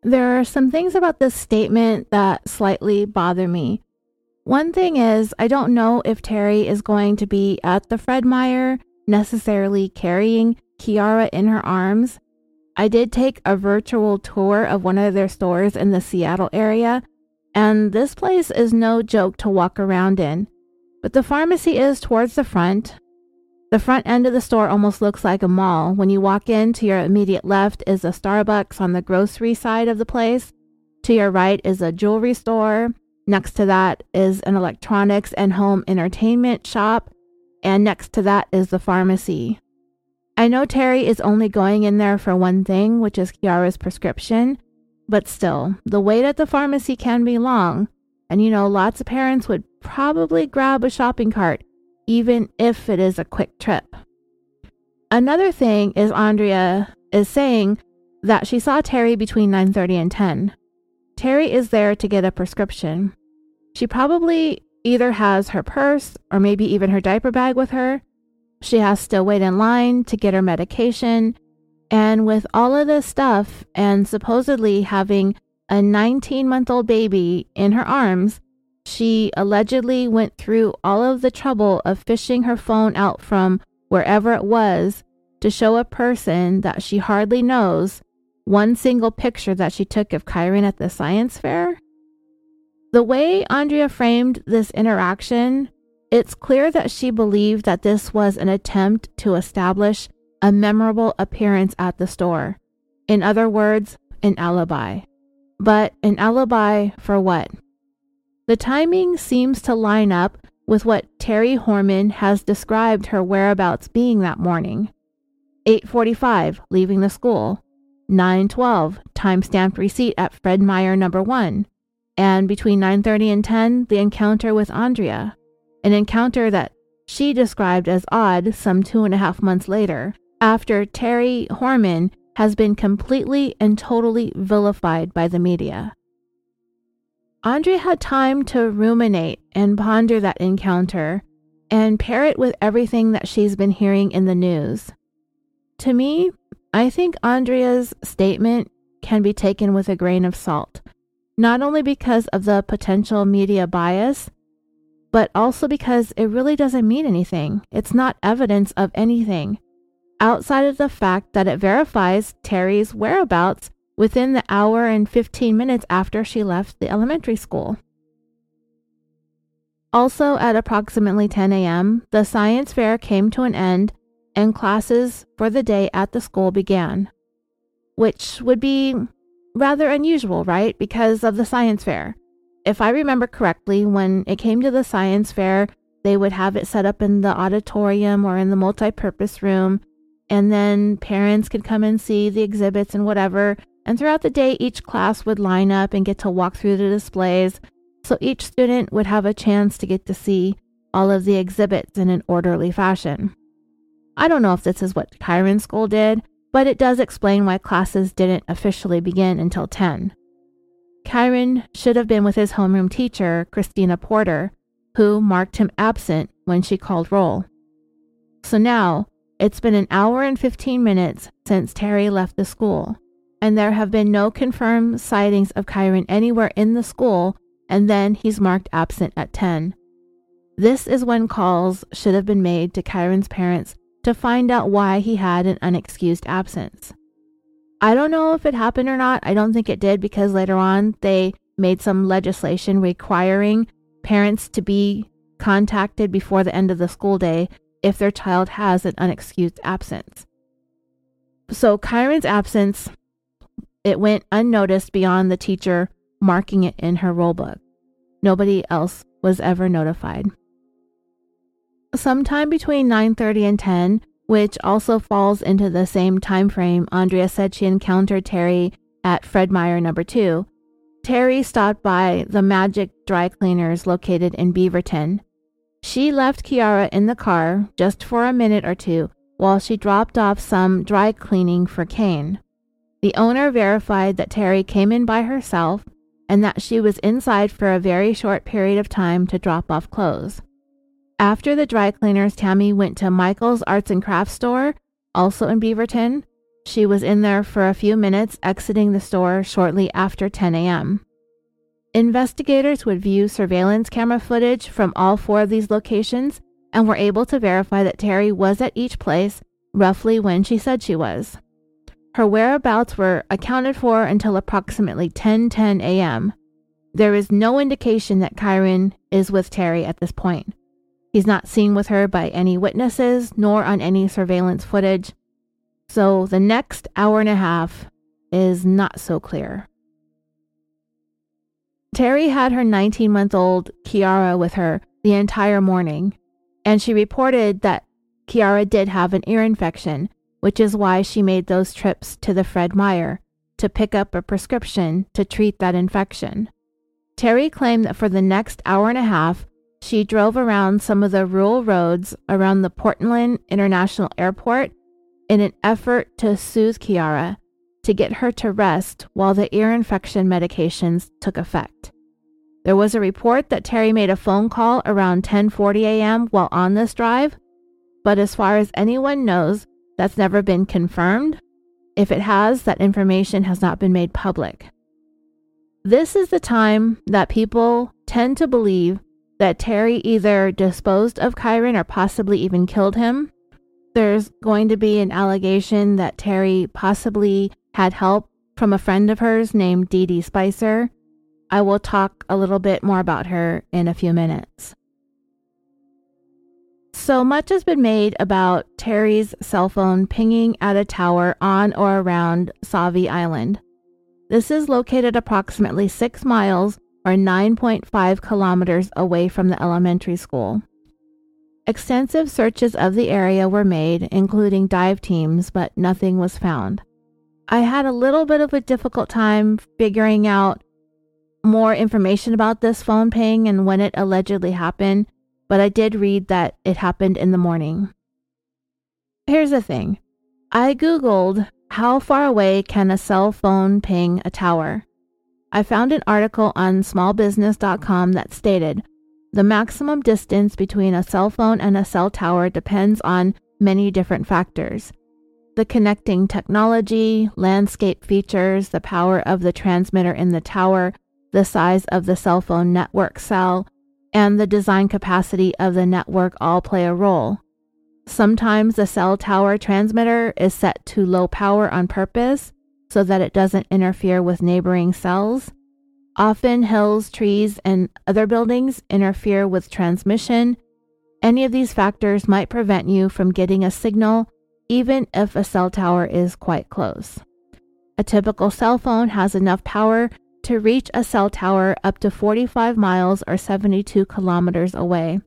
There are some things about this statement that slightly bother me. One thing is, I don't know if Terri is going to be at the Fred Meyer necessarily carrying Kiara in her arms. I did take a virtual tour of one of their stores in the Seattle area, and this place is no joke to walk around in. But the pharmacy is towards the front, the front end of the store almost looks like a mall. When you walk in, to your immediate left is a Starbucks on the grocery side of the place. To your right is a jewelry store. Next to that is an electronics and home entertainment shop. And next to that is the pharmacy. I know Terri is only going in there for one thing, which is Kiara's prescription, but still, the wait at the pharmacy can be long. And you know, lots of parents would probably grab a shopping cart even if it is a quick trip. Another thing is Andrea is saying that she saw Terri between 9:30 and 10. Terri is there to get a prescription. She probably either has her purse or maybe even her diaper bag with her. She has to wait in line to get her medication. And with all of this stuff and supposedly having a 19 month old baby in her arms, she allegedly went through all of the trouble of fishing her phone out from wherever it was to show a person that she hardly knows one single picture that she took of Kyron at the science fair. The way Andrea framed this interaction, it's clear that she believed that this was an attempt to establish a memorable appearance at the store. In other words, an alibi. But an alibi for what? The timing seems to line up with what Terri Horman has described her whereabouts being that morning. 8:45 leaving the school, 9:12 time-stamped receipt at Fred Meyer number 1, and between 9:30 and 10 the encounter with Andrea, an encounter that she described as odd some two and a half months later, after Terri Horman has been completely and totally vilified by the media. Andrea had time to ruminate and ponder that encounter and pair it with everything that she's been hearing in the news. To me, I think Andrea's statement can be taken with a grain of salt, not only because of the potential media bias, but also because it really doesn't mean anything. It's not evidence of anything outside of the fact that it verifies Terri's whereabouts within the hour and 15 minutes after she left the elementary school. Also, at approximately 10 a.m., the science fair came to an end and classes for the day at the school began, which would be rather unusual, right? Because of the science fair. If I remember correctly, when it came to the science fair, they would have it set up in the auditorium or in the multi purpose room, and then parents could come and see the exhibits and whatever, and throughout the day, each class would line up and get to walk through the displays, so each student would have a chance to get to see all of the exhibits in an orderly fashion. I don't know if this is what Kyron School did, but it does explain why classes didn't officially begin until 10. Kyron should have been with his homeroom teacher, Christina Porter, who marked him absent when she called roll. So now, it's been an hour and 15 minutes since Terri left the school and there have been no confirmed sightings of Kyron anywhere in the school, and then he's marked absent at 10. This is when calls should have been made to Kyron's parents to find out why he had an unexcused absence. I don't know if it happened or not. I don't think it did because later on they made some legislation requiring parents to be contacted before the end of the school day if their child has an unexcused absence. So Kyron's absence it went unnoticed beyond the teacher marking it in her roll book. Nobody else was ever notified. Sometime between 9:30 and 10, which also falls into the same time frame Andrea said she encountered Terri at Fred Meyer number 2, Terri stopped by the Magic Dry Cleaners located in Beaverton. She left Kiara in the car just for a minute or two while she dropped off some dry cleaning for Kaine. The owner verified that Terri came in by herself and that she was inside for a very short period of time to drop off clothes. After the dry cleaners, Tammy went to Michael's Arts and Crafts store, also in Beaverton. She was in there for a few minutes, exiting the store shortly after 10 a.m. Investigators would view surveillance camera footage from all four of these locations and were able to verify that Terri was at each place roughly when she said she was. Her whereabouts were accounted for until approximately 10:10 a.m. There is no indication that Kyron is with Terri at this point. He's not seen with her by any witnesses nor on any surveillance footage. So the next hour and a half is not so clear. Terri had her 19 month old Kiara with her the entire morning, and she reported that Kiara did have an ear infection which is why she made those trips to the Fred Meyer to pick up a prescription to treat that infection. Terri claimed that for the next hour and a half, she drove around some of the rural roads around the Portland International Airport in an effort to soothe Kiara, to get her to rest while the ear infection medications took effect. There was a report that Terri made a phone call around 10:40 a.m. while on this drive, but as far as anyone knows, that's never been confirmed. If it has, that information has not been made public. This is the time that people tend to believe that Terri either disposed of Kyron or possibly even killed him. There's going to be an allegation that Terri possibly had help from a friend of hers named Dee Dee Spicer. I will talk a little bit more about her in a few minutes. So much has been made about Terri's cell phone pinging at a tower on or around Sauvie Island. This is located approximately six miles or 9.5 kilometers away from the elementary school. Extensive searches of the area were made, including dive teams, but nothing was found. I had a little bit of a difficult time figuring out more information about this phone ping and when it allegedly happened, but I did read that it happened in the morning. Here's the thing I Googled how far away can a cell phone ping a tower? I found an article on smallbusiness.com that stated the maximum distance between a cell phone and a cell tower depends on many different factors. The connecting technology, landscape features, the power of the transmitter in the tower, the size of the cell phone network cell, and the design capacity of the network all play a role. Sometimes the cell tower transmitter is set to low power on purpose so that it doesn't interfere with neighboring cells. Often, hills, trees, and other buildings interfere with transmission. Any of these factors might prevent you from getting a signal, even if a cell tower is quite close. A typical cell phone has enough power to reach a cell tower up to 45 miles or 72 kilometers away.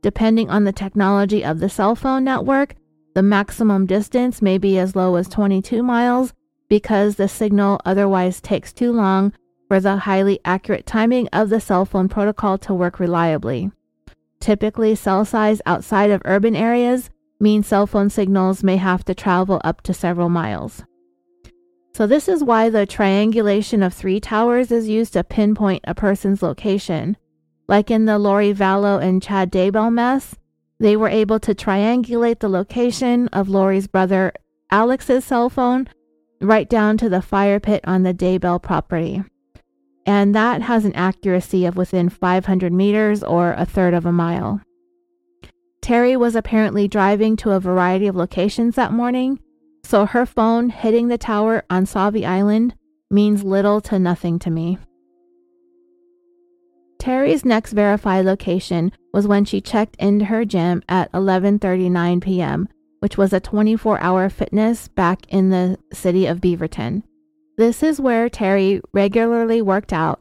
Depending on the technology of the cell phone network, the maximum distance may be as low as 22 miles because the signal otherwise takes too long for the highly accurate timing of the cell phone protocol to work reliably. Typically, cell size outside of urban areas mean cell phone signals may have to travel up to several miles. So, this is why the triangulation of three towers is used to pinpoint a person's location. Like in the Lori Vallow and Chad Daybell mess, they were able to triangulate the location of Lori's brother Alex's cell phone right down to the fire pit on the Daybell property. And that has an accuracy of within 500 meters or a third of a mile. Terri was apparently driving to a variety of locations that morning so her phone hitting the tower on Sauvie Island means little to nothing to me. Terri's next verified location was when she checked into her gym at 11:39 p.m., which was a 24-hour fitness back in the city of Beaverton. This is where Terri regularly worked out,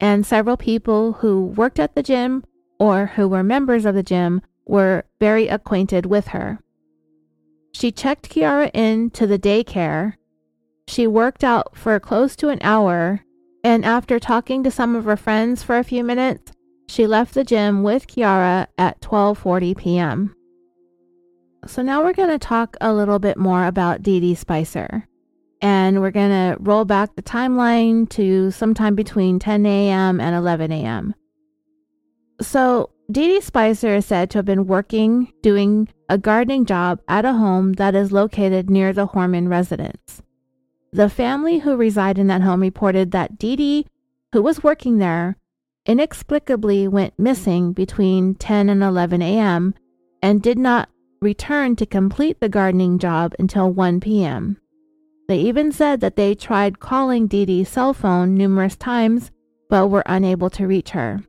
and several people who worked at the gym or who were members of the gym were very acquainted with her. She checked Kiara in to the daycare. She worked out for close to an hour, and after talking to some of her friends for a few minutes, she left the gym with Kiara at 12:40 p.m. So now we're going to talk a little bit more about Dee Dee Spicer. And we're going to roll back the timeline to sometime between 10 a.m. and 11 a.m. So, Dee Dee Spicer is said to have been working doing a gardening job at a home that is located near the Horman residence. The family who reside in that home reported that Dee Dee, who was working there, inexplicably went missing between 10 and 11 a.m. and did not return to complete the gardening job until 1 p.m. They even said that they tried calling Dee Dee's cell phone numerous times but were unable to reach her.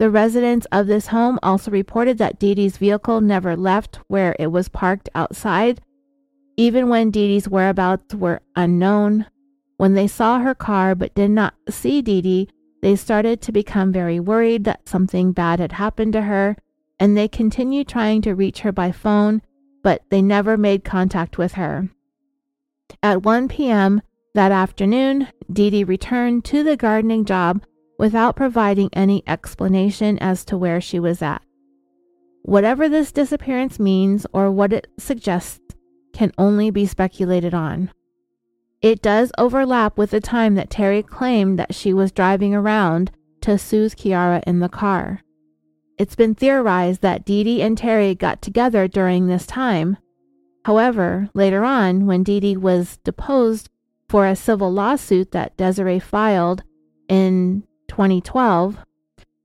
The residents of this home also reported that Dee Dee's vehicle never left where it was parked outside, even when Dee Dee's whereabouts were unknown. When they saw her car but did not see Dee Dee, they started to become very worried that something bad had happened to her, and they continued trying to reach her by phone, but they never made contact with her. At 1 p.m. that afternoon, Dee Dee returned to the gardening job without providing any explanation as to where she was at. Whatever this disappearance means or what it suggests can only be speculated on. it does overlap with the time that Terri claimed that she was driving around to soothe Kiara in the car. It's been theorized that Dee Dee and Terri got together during this time. However, later on, when Dee Dee was deposed for a civil lawsuit that Desiree filed in 2012,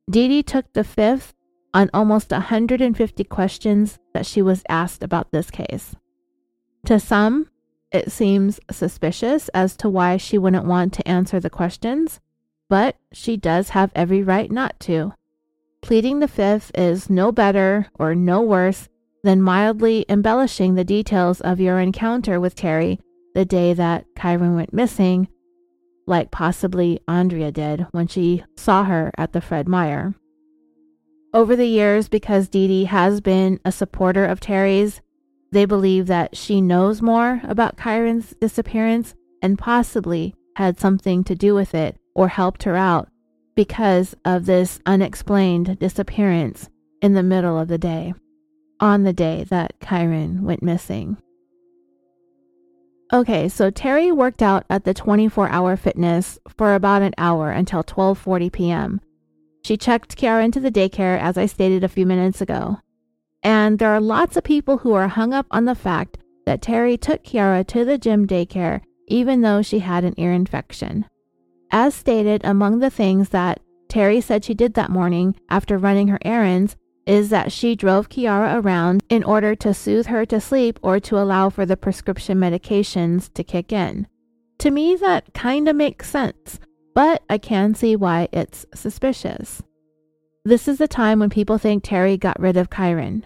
Dee Dee took the fifth on almost 150 questions that she was asked about this case. To some, it seems suspicious as to why she wouldn't want to answer the questions, but she does have every right not to. Pleading the fifth is no better or no worse than mildly embellishing the details of your encounter with Terri the day that Kyron went missing, like possibly Andrea did when she saw her at the Fred Meyer. Over the years, because Dee Dee has been a supporter of Terri's, they believe that she knows more about Kyron's disappearance and possibly had something to do with it or helped her out because of this unexplained disappearance in the middle of the day, on the day that Kyron went missing. Okay, so Terri worked out at the 24-hour fitness for about an hour until 12:40 p.m. She checked Kiara into the daycare as I stated a few minutes ago. And there are lots of people who are hung up on the fact that Terri took Kiara to the gym daycare even though she had an ear infection. As stated, among the things that Terri said she did that morning after running her errands is that she drove Kiara around in order to soothe her to sleep or to allow for the prescription medications to kick in. To me, that kind of makes sense, but I can see why it's suspicious. This is the time when people think Terri got rid of Kyron.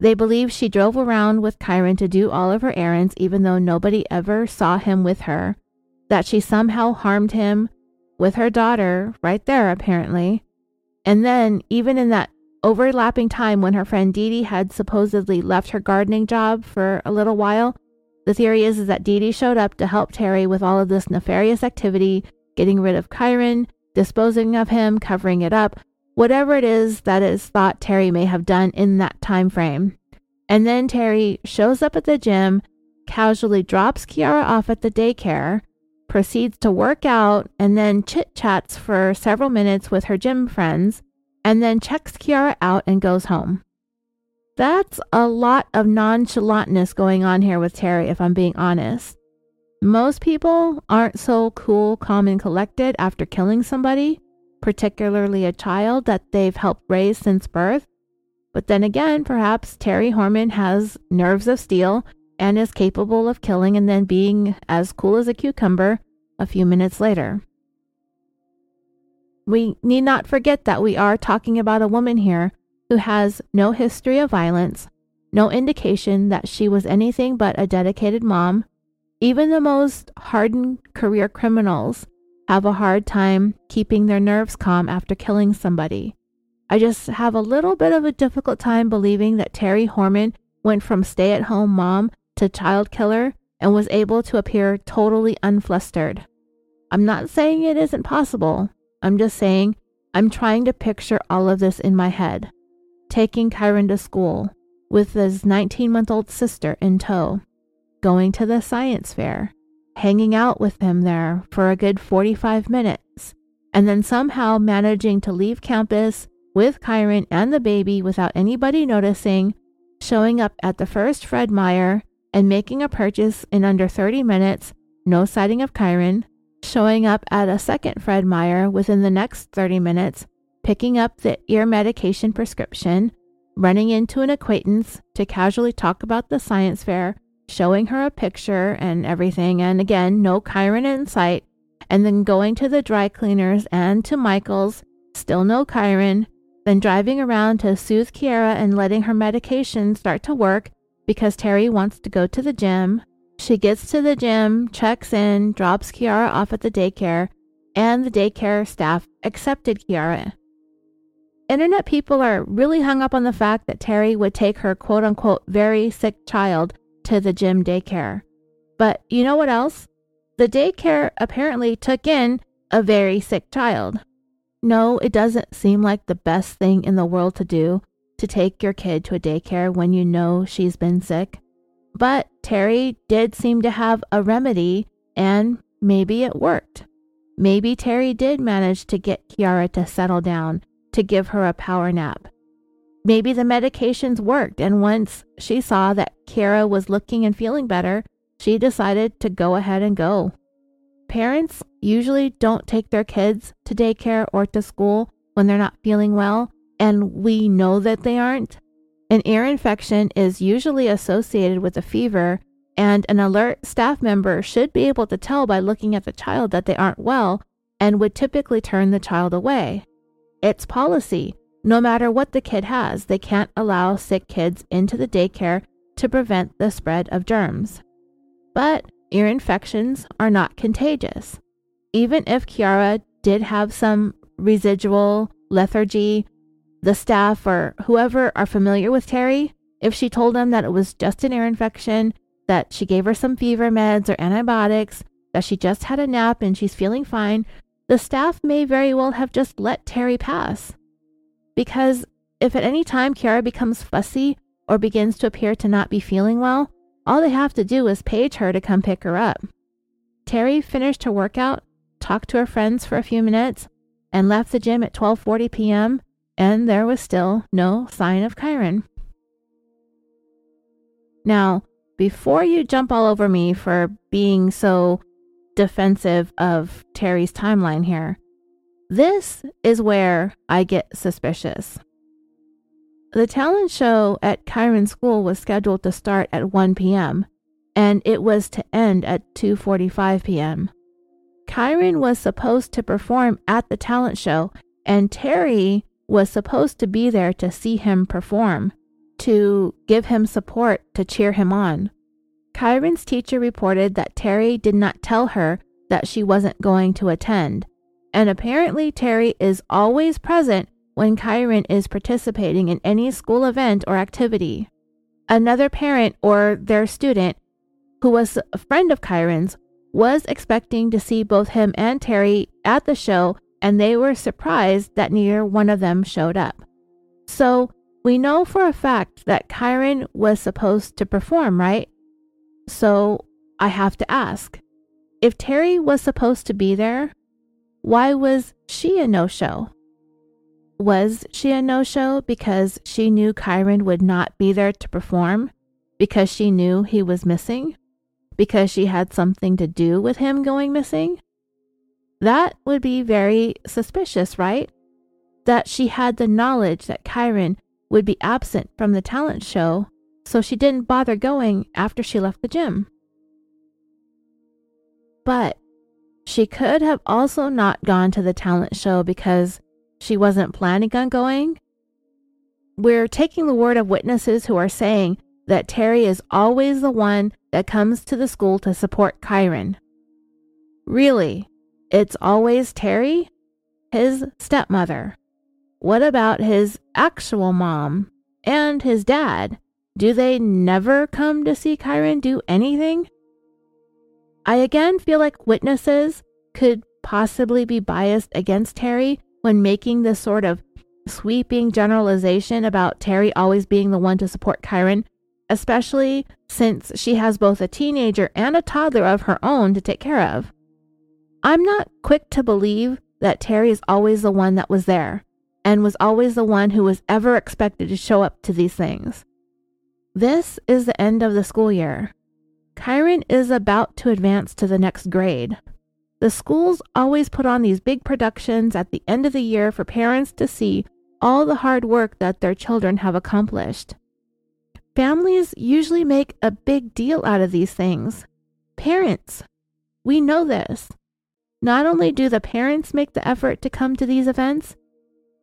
They believe she drove around with Kyron to do all of her errands even though nobody ever saw him with her, that she somehow harmed him with her daughter right there, apparently. And then, even in that overlapping time when her friend Dee Dee had supposedly left her gardening job for a little while, the theory is, is that Dee Dee showed up to help Terri with all of this nefarious activity, getting rid of Kyron, disposing of him, covering it up, whatever it is that is thought Terri may have done in that time frame. And then Terri shows up at the gym, casually drops Kiara off at the daycare, proceeds to work out, and then chit chats for several minutes with her gym friends, and then checks Kiara out and goes home. That's a lot of nonchalantness going on here with Terri, if I'm being honest. Most people aren't so cool, calm, and collected after killing somebody particularly a child that they've helped raise since birth. But then again, perhaps Terri Horman has nerves of steel and is capable of killing and then being as cool as a cucumber a few minutes later. We need not forget that we are talking about a woman here who has no history of violence, no indication that she was anything but a dedicated mom. Even the most hardened career criminals have a hard time keeping their nerves calm after killing somebody. I just have a little bit of a difficult time believing that Terri Horman went from stay at home mom to child killer and was able to appear totally unflustered. I'm not saying it isn't possible. I'm just saying I'm trying to picture all of this in my head. Taking Kyron to school with his 19 month old sister in tow, going to the science fair, hanging out with him there for a good 45 minutes, and then somehow managing to leave campus with Kyron and the baby without anybody noticing, showing up at the first Fred Meyer and making a purchase in under 30 minutes, no sighting of Kyron, showing up at a second Fred Meyer within the next 30 minutes, picking up the ear medication prescription, running into an acquaintance to casually talk about the science fair, showing her a picture and everything. And again, no Kyron in sight. And then going to the dry cleaners and to Michael's, still no Kyron. Then driving around to soothe Kiara and letting her medication start to work because Terri wants to go to the gym. She gets to the gym, checks in, drops Kiara off at the daycare, and the daycare staff accepted Kiara. Internet people are really hung up on the fact that Terri would take her quote unquote very sick child to the gym daycare. But you know what else? The daycare apparently took in a very sick child. No, it doesn't seem like the best thing in the world to do to take your kid to a daycare when you know she's been sick. But Terri did seem to have a remedy And maybe it worked. Maybe Terri did manage to get Kiara to settle down, to give her a power nap. Maybe the medications worked, and once she saw that Kiara was looking and feeling better, she decided to go ahead and go. Parents usually don't take their kids to daycare or to school when they're not feeling well, and we know that they aren't. An ear infection is usually associated with a fever, and an alert staff member should be able to tell by looking at the child that they aren't well and would typically turn the child away. It's policy. No matter what the kid has, they can't allow sick kids into the daycare to prevent the spread of germs. But ear infections are not contagious. Even if Kiara did have some residual lethargy, the staff or whoever are familiar with Terri, if she told them that it was just an ear infection, that she gave her some fever meds or antibiotics, that she just had a nap and she's feeling fine, the staff may very well have just let Terri pass. Because if at any time Kiara becomes fussy or begins to appear to not be feeling well, all they have to do is page her to come pick her up. Terri finished her workout, talked to her friends for a few minutes, and left the gym at 12:40 p.m. and there was still no sign of Kyron. Now, before you jump all over me for being so defensive of Terri's timeline here, this is where I get suspicious. The talent show at Kyron School was scheduled to start at 1 p.m. and it was to end at 2:45 p.m. Kyron was supposed to perform at the talent show and Terri was supposed to be there to see him perform, to give him support, to cheer him on. Kyron's teacher reported that Terri did not tell her that she wasn't going to attend, and apparently Terri is always present when Kyron is participating in any school event or activity. Another parent or their student, who was a friend of Kyron's, was expecting to see both him and Terri at the show, and they were surprised that neither one of them showed up. So, we know for a fact that Kyron was supposed to perform, right? So, I have to ask if Terri was supposed to be there, why was she a no show? Was she a no show because she knew Kyron would not be there to perform? Because she knew he was missing? Because she had something to do with him going missing? That would be very suspicious, right? That she had the knowledge that Kyron would be absent from the talent show, so she didn't bother going after she left the gym. But she could have also not gone to the talent show because she wasn't planning on going? We're taking the word of witnesses who are saying that Terri is always the one that comes to the school to support Kyron. Really? It's always Terri? His stepmother. What about his actual mom and his dad? Do they never come to see Kyron do anything? I again feel like witnesses could possibly be biased against Terri when making this sort of sweeping generalization about Terri always being the one to support Kyron, especially since she has both a teenager and a toddler of her own to take care of. I'm not quick to believe that Terri is always the one that was there and was always the one who was ever expected to show up to these things. This is the end of the school year. Kyron is about to advance to the next grade. The schools always put on these big productions at the end of the year for parents to see all the hard work that their children have accomplished. Families usually make a big deal out of these things. Parents, we know this. Not only do the parents make the effort to come to these events,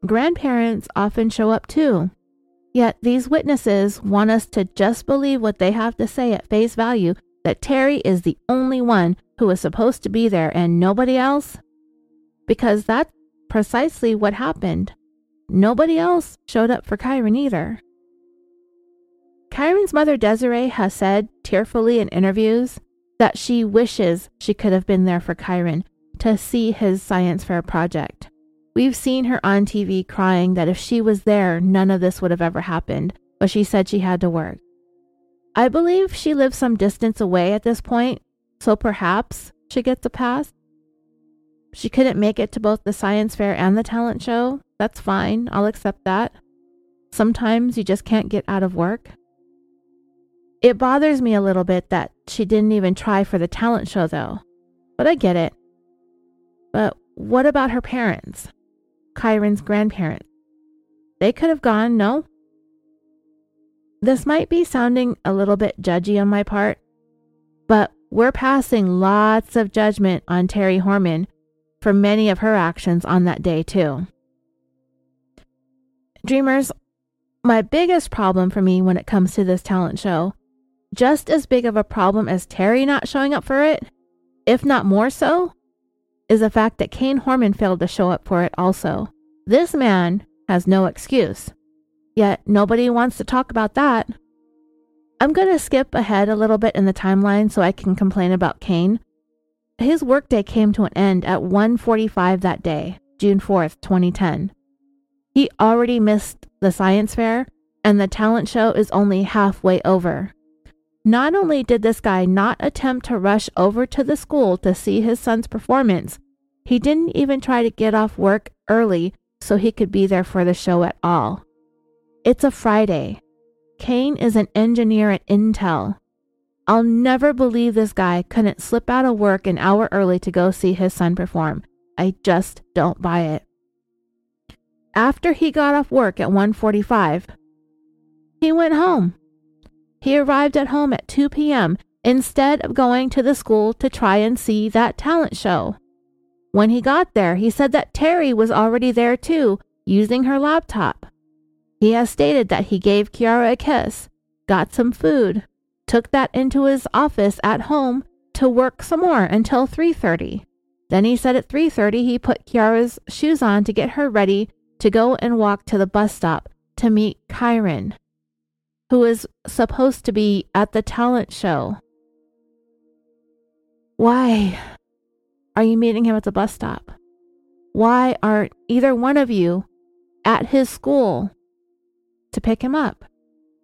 grandparents often show up too. Yet these witnesses want us to just believe what they have to say at face value that Terri is the only one who was supposed to be there and nobody else? Because that's precisely what happened. Nobody else showed up for Kyron either. Kyron's mother Desiree has said tearfully in interviews that she wishes she could have been there for Kyron to see his science fair project. We've seen her on TV crying that if she was there, none of this would have ever happened, but she said she had to work. I believe she lives some distance away at this point, so perhaps she gets a pass. She couldn't make it to both the science fair and the talent show. That's fine. I'll accept that. Sometimes you just can't get out of work. It bothers me a little bit that she didn't even try for the talent show, though. But I get it. But what about her parents? Kyron's grandparents? They could have gone, no? This might be sounding a little bit judgy on my part, but we're passing lots of judgment on Terri Horman for many of her actions on that day, too. Dreamers, my biggest problem for me when it comes to this talent show, just as big of a problem as Terri not showing up for it, if not more so, is the fact that Kaine Horman failed to show up for it also. This man has no excuse. Yet nobody wants to talk about that. I'm going to skip ahead a little bit in the timeline so I can complain about Kaine. His workday came to an end at 1:45 that day, June 4th, 2010. He already missed the science fair and the talent show is only halfway over. Not only did this guy not attempt to rush over to the school to see his son's performance, he didn't even try to get off work early so he could be there for the show at all. It's a Friday. Kaine is an engineer at Intel. I'll never believe this guy couldn't slip out of work an hour early to go see his son perform. I just don't buy it. After he got off work at 1:45, he went home. He arrived at home at 2 p.m. instead of going to the school to try and see that talent show. When he got there, he said that Terri was already there too, using her laptop. He has stated that he gave Kiara a kiss, got some food, took that into his office at home to work some more until 3:30. Then he said at 3:30 he put Kiara's shoes on to get her ready to go and walk to the bus stop to meet Kyron, who is supposed to be at the talent show. Why? are you meeting him at the bus stop? Why aren't either one of you at his school to pick him up?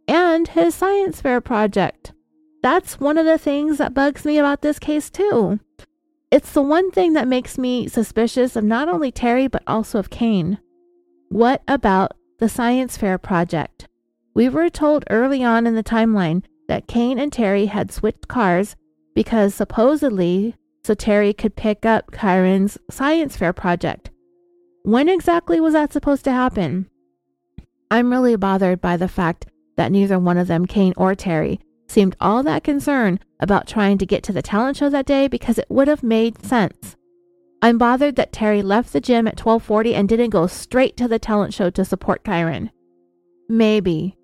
And his science fair project. That's one of the things that bugs me about this case, too. It's the one thing that makes me suspicious of not only Terri, but also of Kaine. What about the science fair project? We were told early on in the timeline that Kaine and Terri had switched cars because supposedly so Terri could pick up Kyron's science fair project. When exactly was that supposed to happen? I'm really bothered by the fact that neither one of them, Kaine or Terri, seemed all that concerned about trying to get to the talent show that day because it would have made sense. I'm bothered that Terri left the gym at 12:40 and didn't go straight to the talent show to support Kyron. Maybe,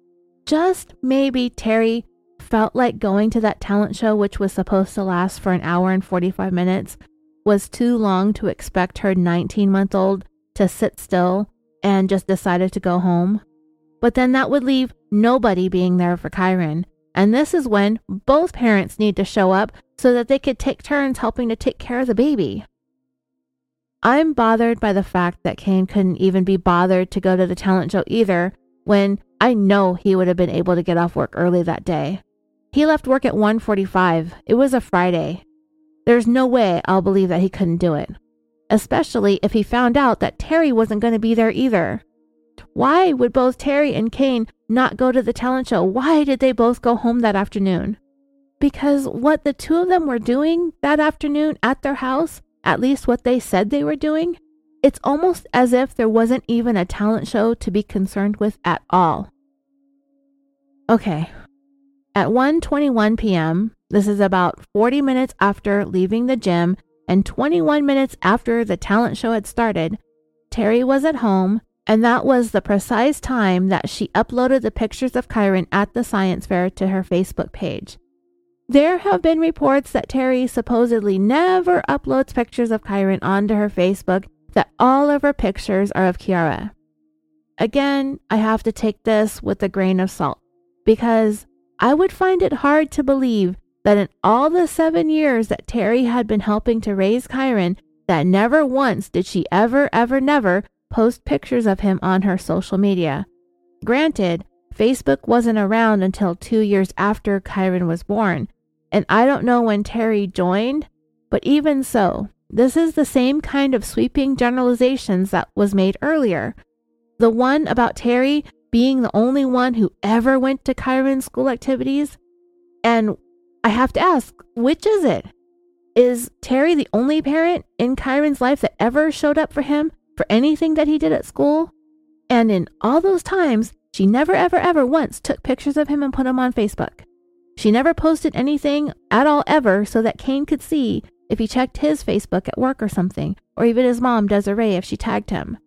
just maybe Terri felt like going to that talent show, which was supposed to last for an hour and 45 minutes, was too long to expect her 19 month old to sit still and just decided to go home. But then that would leave nobody being there for Kyron. And this is when both parents need to show up so that they could take turns helping to take care of the baby. I'm bothered by the fact that Kaine couldn't even be bothered to go to the talent show either when I know he would have been able to get off work early that day. He left work at 1:45. It was a Friday. There's no way I'll believe that he couldn't do it, especially if he found out that Terri wasn't going to be there either. Why would both Terri and Kaine not go to the talent show? Why did they both go home that afternoon? Because what the two of them were doing that afternoon at their house, at least what they said they were doing, it's almost as if there wasn't even a talent show to be concerned with at all. Okay, at 1:21 p.m., this is about 40 minutes after leaving the gym and 21 minutes after the talent show had started, Terri was at home, and that was the precise time that she uploaded the pictures of Kyron at the science fair to her Facebook page. There have been reports that Terri supposedly never uploads pictures of Kyron onto her Facebook, that all of her pictures are of Kiara. Again, I have to take this with a grain of salt because I would find it hard to believe that in all the seven years that Terri had been helping to raise Kyron, that never once did she ever, ever, never post pictures of him on her social media. Granted, Facebook wasn't around until two years after Kyron was born, and I don't know when Terri joined, But even so, this is the same kind of sweeping generalizations that was made earlier. The one about Terri being the only one who ever went to Kyron's school activities. And I have to ask, which is it? Is Terri the only parent in Kyron's life that ever showed up for him for anything that he did at school? And in all those times, she never, ever, ever once took pictures of him and put them on Facebook. She never posted anything at all ever so that Kaine could see if he checked his Facebook at work or something, or even his mom, Desiree, if she tagged him.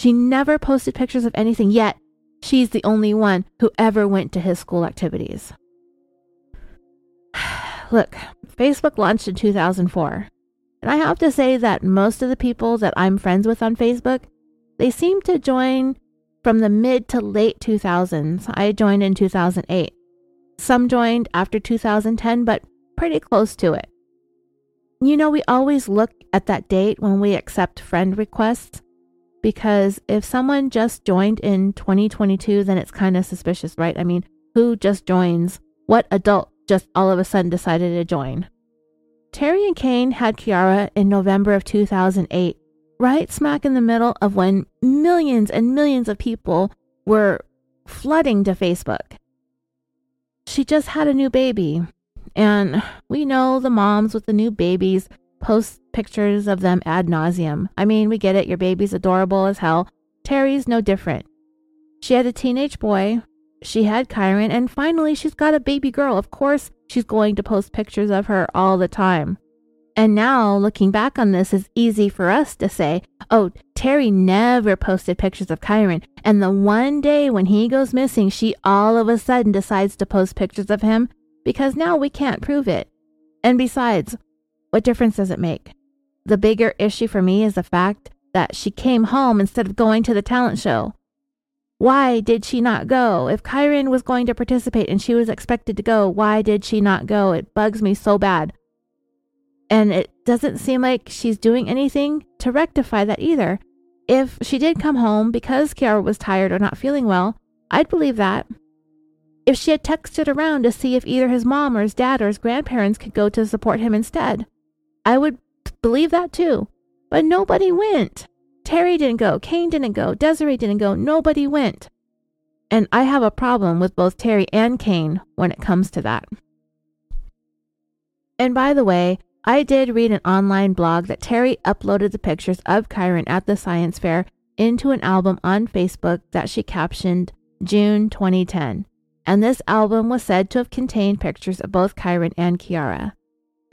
She never posted pictures of anything, yet she's the only one who ever went to his school activities. Look, Facebook launched in 2004, and I have to say that most of the people that I'm friends with on Facebook, they seem to join from the mid to late 2000s. I joined in 2008. Some joined after 2010, but pretty close to it. You know, we always look at that date when we accept friend requests because if someone just joined in 2022, then it's kind of suspicious, right? I mean, who just joins? What adult just all of a sudden decided to join? Terri and Kaine had Kiara in November of 2008, right smack in the middle of when millions and millions of people were flooding to Facebook she just had a new baby. And we know the moms with the new babies post pictures of them ad nauseum. I mean, we get it, your baby's adorable as hell. Terri's no different. She had a teenage boy, she had Kyron, and finally she's got a baby girl. Of course, she's going to post pictures of her all the time. And now, looking back on this, it's easy for us to say, oh, Terri never posted pictures of Kyron. And the one day when he goes missing, she all of a sudden decides to post pictures of him because now we can't prove it. And besides, what difference does it make? The bigger issue for me is the fact that she came home instead of going to the talent show. Why did she not go? If Kyron was going to participate and she was expected to go, why did she not go? It bugs me so bad. And it doesn't seem like she's doing anything to rectify that either. If she did come home because Kiara was tired or not feeling well, I'd believe that. If she had texted around to see if either his mom or his dad or his grandparents could go to support him instead, I would believe that too. But nobody went. Terri didn't go, Kaine didn't go, Desiree didn't go, nobody went. And I have a problem with both Terri and Kaine when it comes to that. And by the way, I did read an online blog that Terri uploaded the pictures of Kyron at the science fair into an album on Facebook that she captioned June 2010. And this album was said to have contained pictures of both Kyron and Kiara.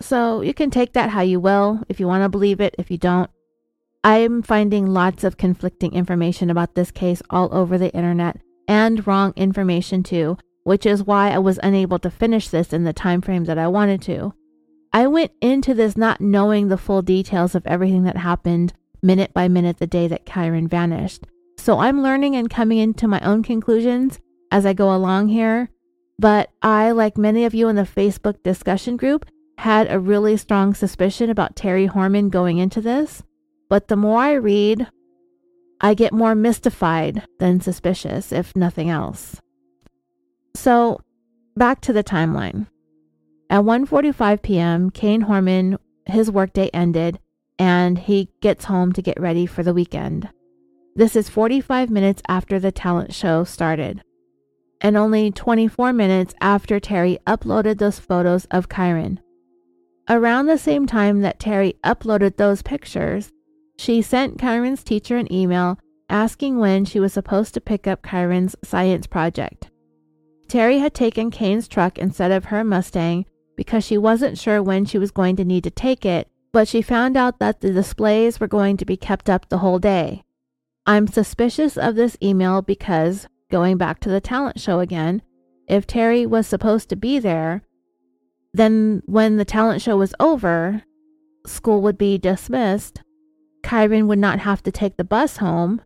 So you can take that how you will, if you want to believe it, if you don't. I'm finding lots of conflicting information about this case all over the internet and wrong information too, which is why I was unable to finish this in the time frame that I wanted to. I went into this not knowing the full details of everything that happened minute by minute the day that Kyron vanished. So I'm learning and coming into my own conclusions as I go along here. But I, like many of you in the Facebook discussion group, had a really strong suspicion about Terri Horman going into this. But the more I read, I get more mystified than suspicious, if nothing else. So, back to the timeline. At 1:45 p.m., Kaine Horman his workday ended and he gets home to get ready for the weekend. This is 45 minutes after the talent show started, and only 24 minutes after Terri uploaded those photos of Kyron. Around the same time that Terri uploaded those pictures, she sent Kyron's teacher an email asking when she was supposed to pick up Kyron's science project. Terri had taken Kaine's truck instead of her Mustang because she wasn't sure when she was going to need to take it, but she found out that the displays were going to be kept up the whole day. I'm suspicious of this email because, going back to the talent show again, if Terri was supposed to be there, then when the talent show was over, school would be dismissed. Kyron would not have to take the bus home.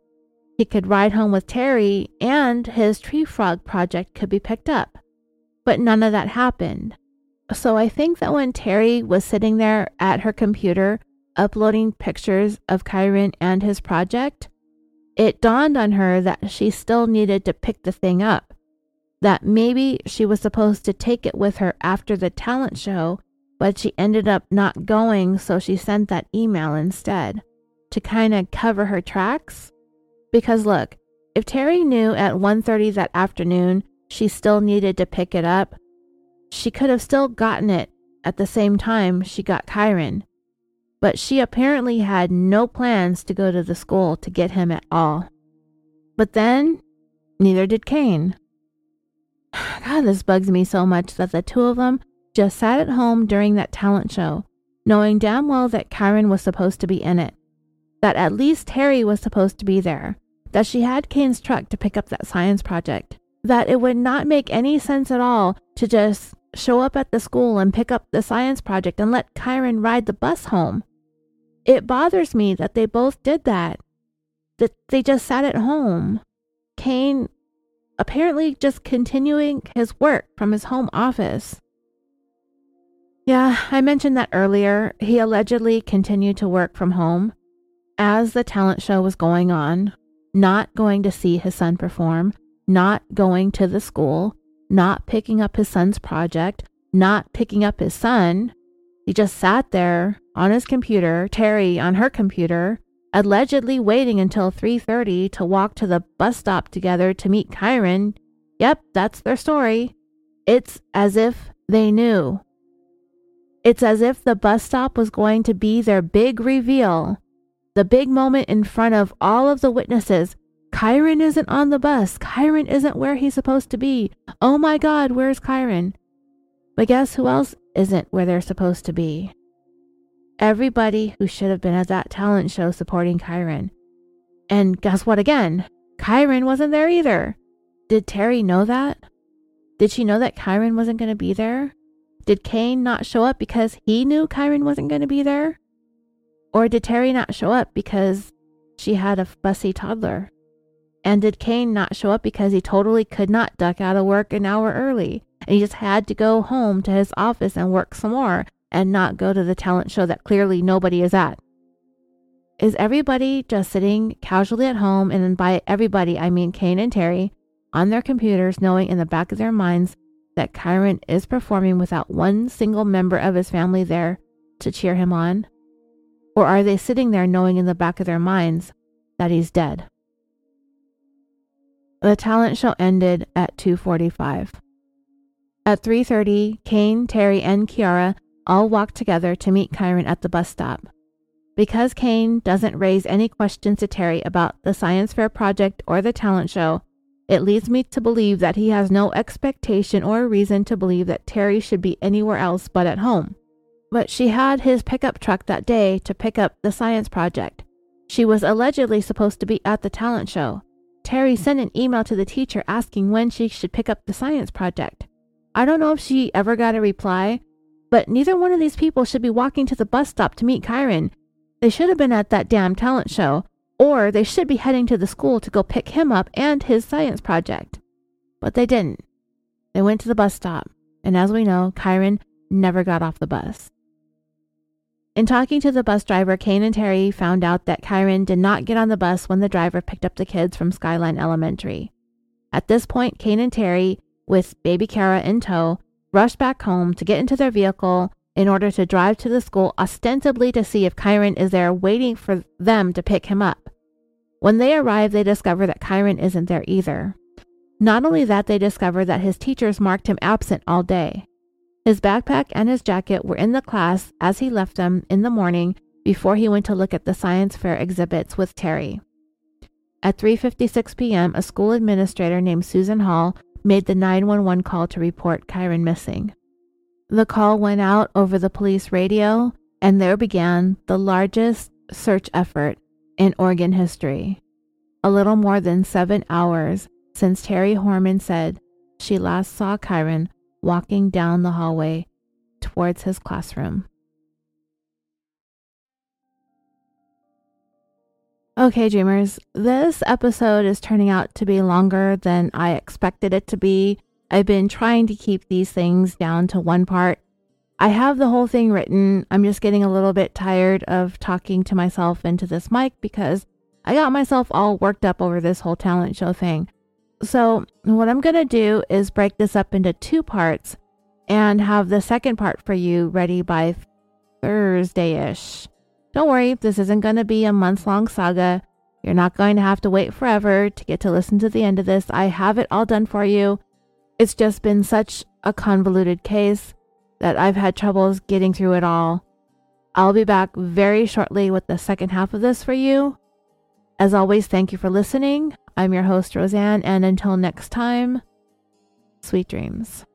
He could ride home with Terri, and his tree frog project could be picked up. But none of that happened. So I think that when Terri was sitting there at her computer uploading pictures of Kyron and his project, it dawned on her that she still needed to pick the thing up. That maybe she was supposed to take it with her after the talent show but she ended up not going, so she sent that email instead to kind of cover her tracks. Because look, if Terri knew at 1:30 that afternoon she still needed to pick it up, she could have still gotten it at the same time she got Kyron. But she apparently had no plans to go to the school to get him at all. But then, neither did Kaine. God, this bugs me so much that the two of them just sat at home during that talent show, knowing damn well that Kyron was supposed to be in it, that at least Terri was supposed to be there, that she had Kaine's truck to pick up that science project, that it would not make any sense at all to just show up at the school and pick up the science project and let Kyron ride the bus home. It bothers me that they both did that, that they just sat at home. Kaine apparently just continuing his work from his home office. Yeah, I mentioned that earlier. He allegedly continued to work from home as the talent show was going on, not going to see his son perform, not going to the school, not picking up his son's project, not picking up his son. He just sat there on his computer, Terri on her computer, allegedly waiting until 3:30 to walk to the bus stop together to meet Kyron. Yep, that's their story. It's as if they knew. It's as if the bus stop was going to be their big reveal, the big moment in front of all of the witnesses. Kyron isn't on the bus. Kyron isn't where he's supposed to be. Oh my God, where's Kyron? But guess who else isn't where they're supposed to be? everybody who should have been at that talent show supporting Kyron. And guess what again? Kyron wasn't there either. Did Terri know that? Did she know that Kyron wasn't going to be there? Did Kaine not show up because he knew Kyron wasn't going to be there? Or did Terri not show up because she had a fussy toddler? And did Kaine not show up because he totally could not duck out of work an hour early and he just had to go home to his office and work some more and not go to the talent show that clearly nobody is at? Is everybody just sitting casually at home, and by everybody I mean Kaine and Terri, on their computers, knowing in the back of their minds that Kyron is performing without one single member of his family there to cheer him on? Or are they sitting there knowing in the back of their minds that he's dead? The talent show ended at 2:45. At 3:30, Kaine, Terri, and Kiara all walk together to meet Kyron at the bus stop. Because Kaine doesn't raise any questions to Terri about the science fair project or the talent show, it leads me to believe that he has no expectation or reason to believe that Terri should be anywhere else but at home. But she had his pickup truck that day to pick up the science project. She was allegedly supposed to be at the talent show. Terri sent an email to the teacher asking when she should pick up the science project. I don't know if she ever got a reply, but neither one of these people should be walking to the bus stop to meet Kyron. They should have been at that damn talent show, or they should be heading to the school to go pick him up and his science project. But they didn't. They went to the bus stop, and as we know, Kyron never got off the bus. In talking to the bus driver, Kaine and Terri found out that Kyron did not get on the bus when the driver picked up the kids from Skyline Elementary. At this point, Kaine and Terri, with baby Kiara in tow, rush back home to get into their vehicle in order to drive to the school ostensibly to see if Kyron is there waiting for them to pick him up. When they arrive, they discover that Kyron isn't there either. Not only that, they discover that his teachers marked him absent all day. His backpack and his jacket were in the class as he left them in the morning before he went to look at the science fair exhibits with Terri. At 3:56 p.m., a school administrator named Susan Hall made the 911 call to report Kyron missing. The call went out over the police radio, and there began the largest search effort in Oregon history. A little more than seven hours since Terri Horman said she last saw Kyron walking down the hallway towards his classroom. Okay, dreamers, this episode is turning out to be longer than I expected it to be. I've been trying to keep these things down to one part. I have the whole thing written. I'm just getting a little bit tired of talking to myself into this mic because I got myself all worked up over this whole talent show thing. So, what I'm going to do is break this up into two parts and have the second part for you ready by Thursday ish. Don't worry, this isn't going to be a month long saga. You're not going to have to wait forever to get to listen to the end of this. I have it all done for you. It's just been such a convoluted case that I've had troubles getting through it all. I'll be back very shortly with the second half of this for you. As always, thank you for listening. I'm your host, Roseanne, and until next time, sweet dreams.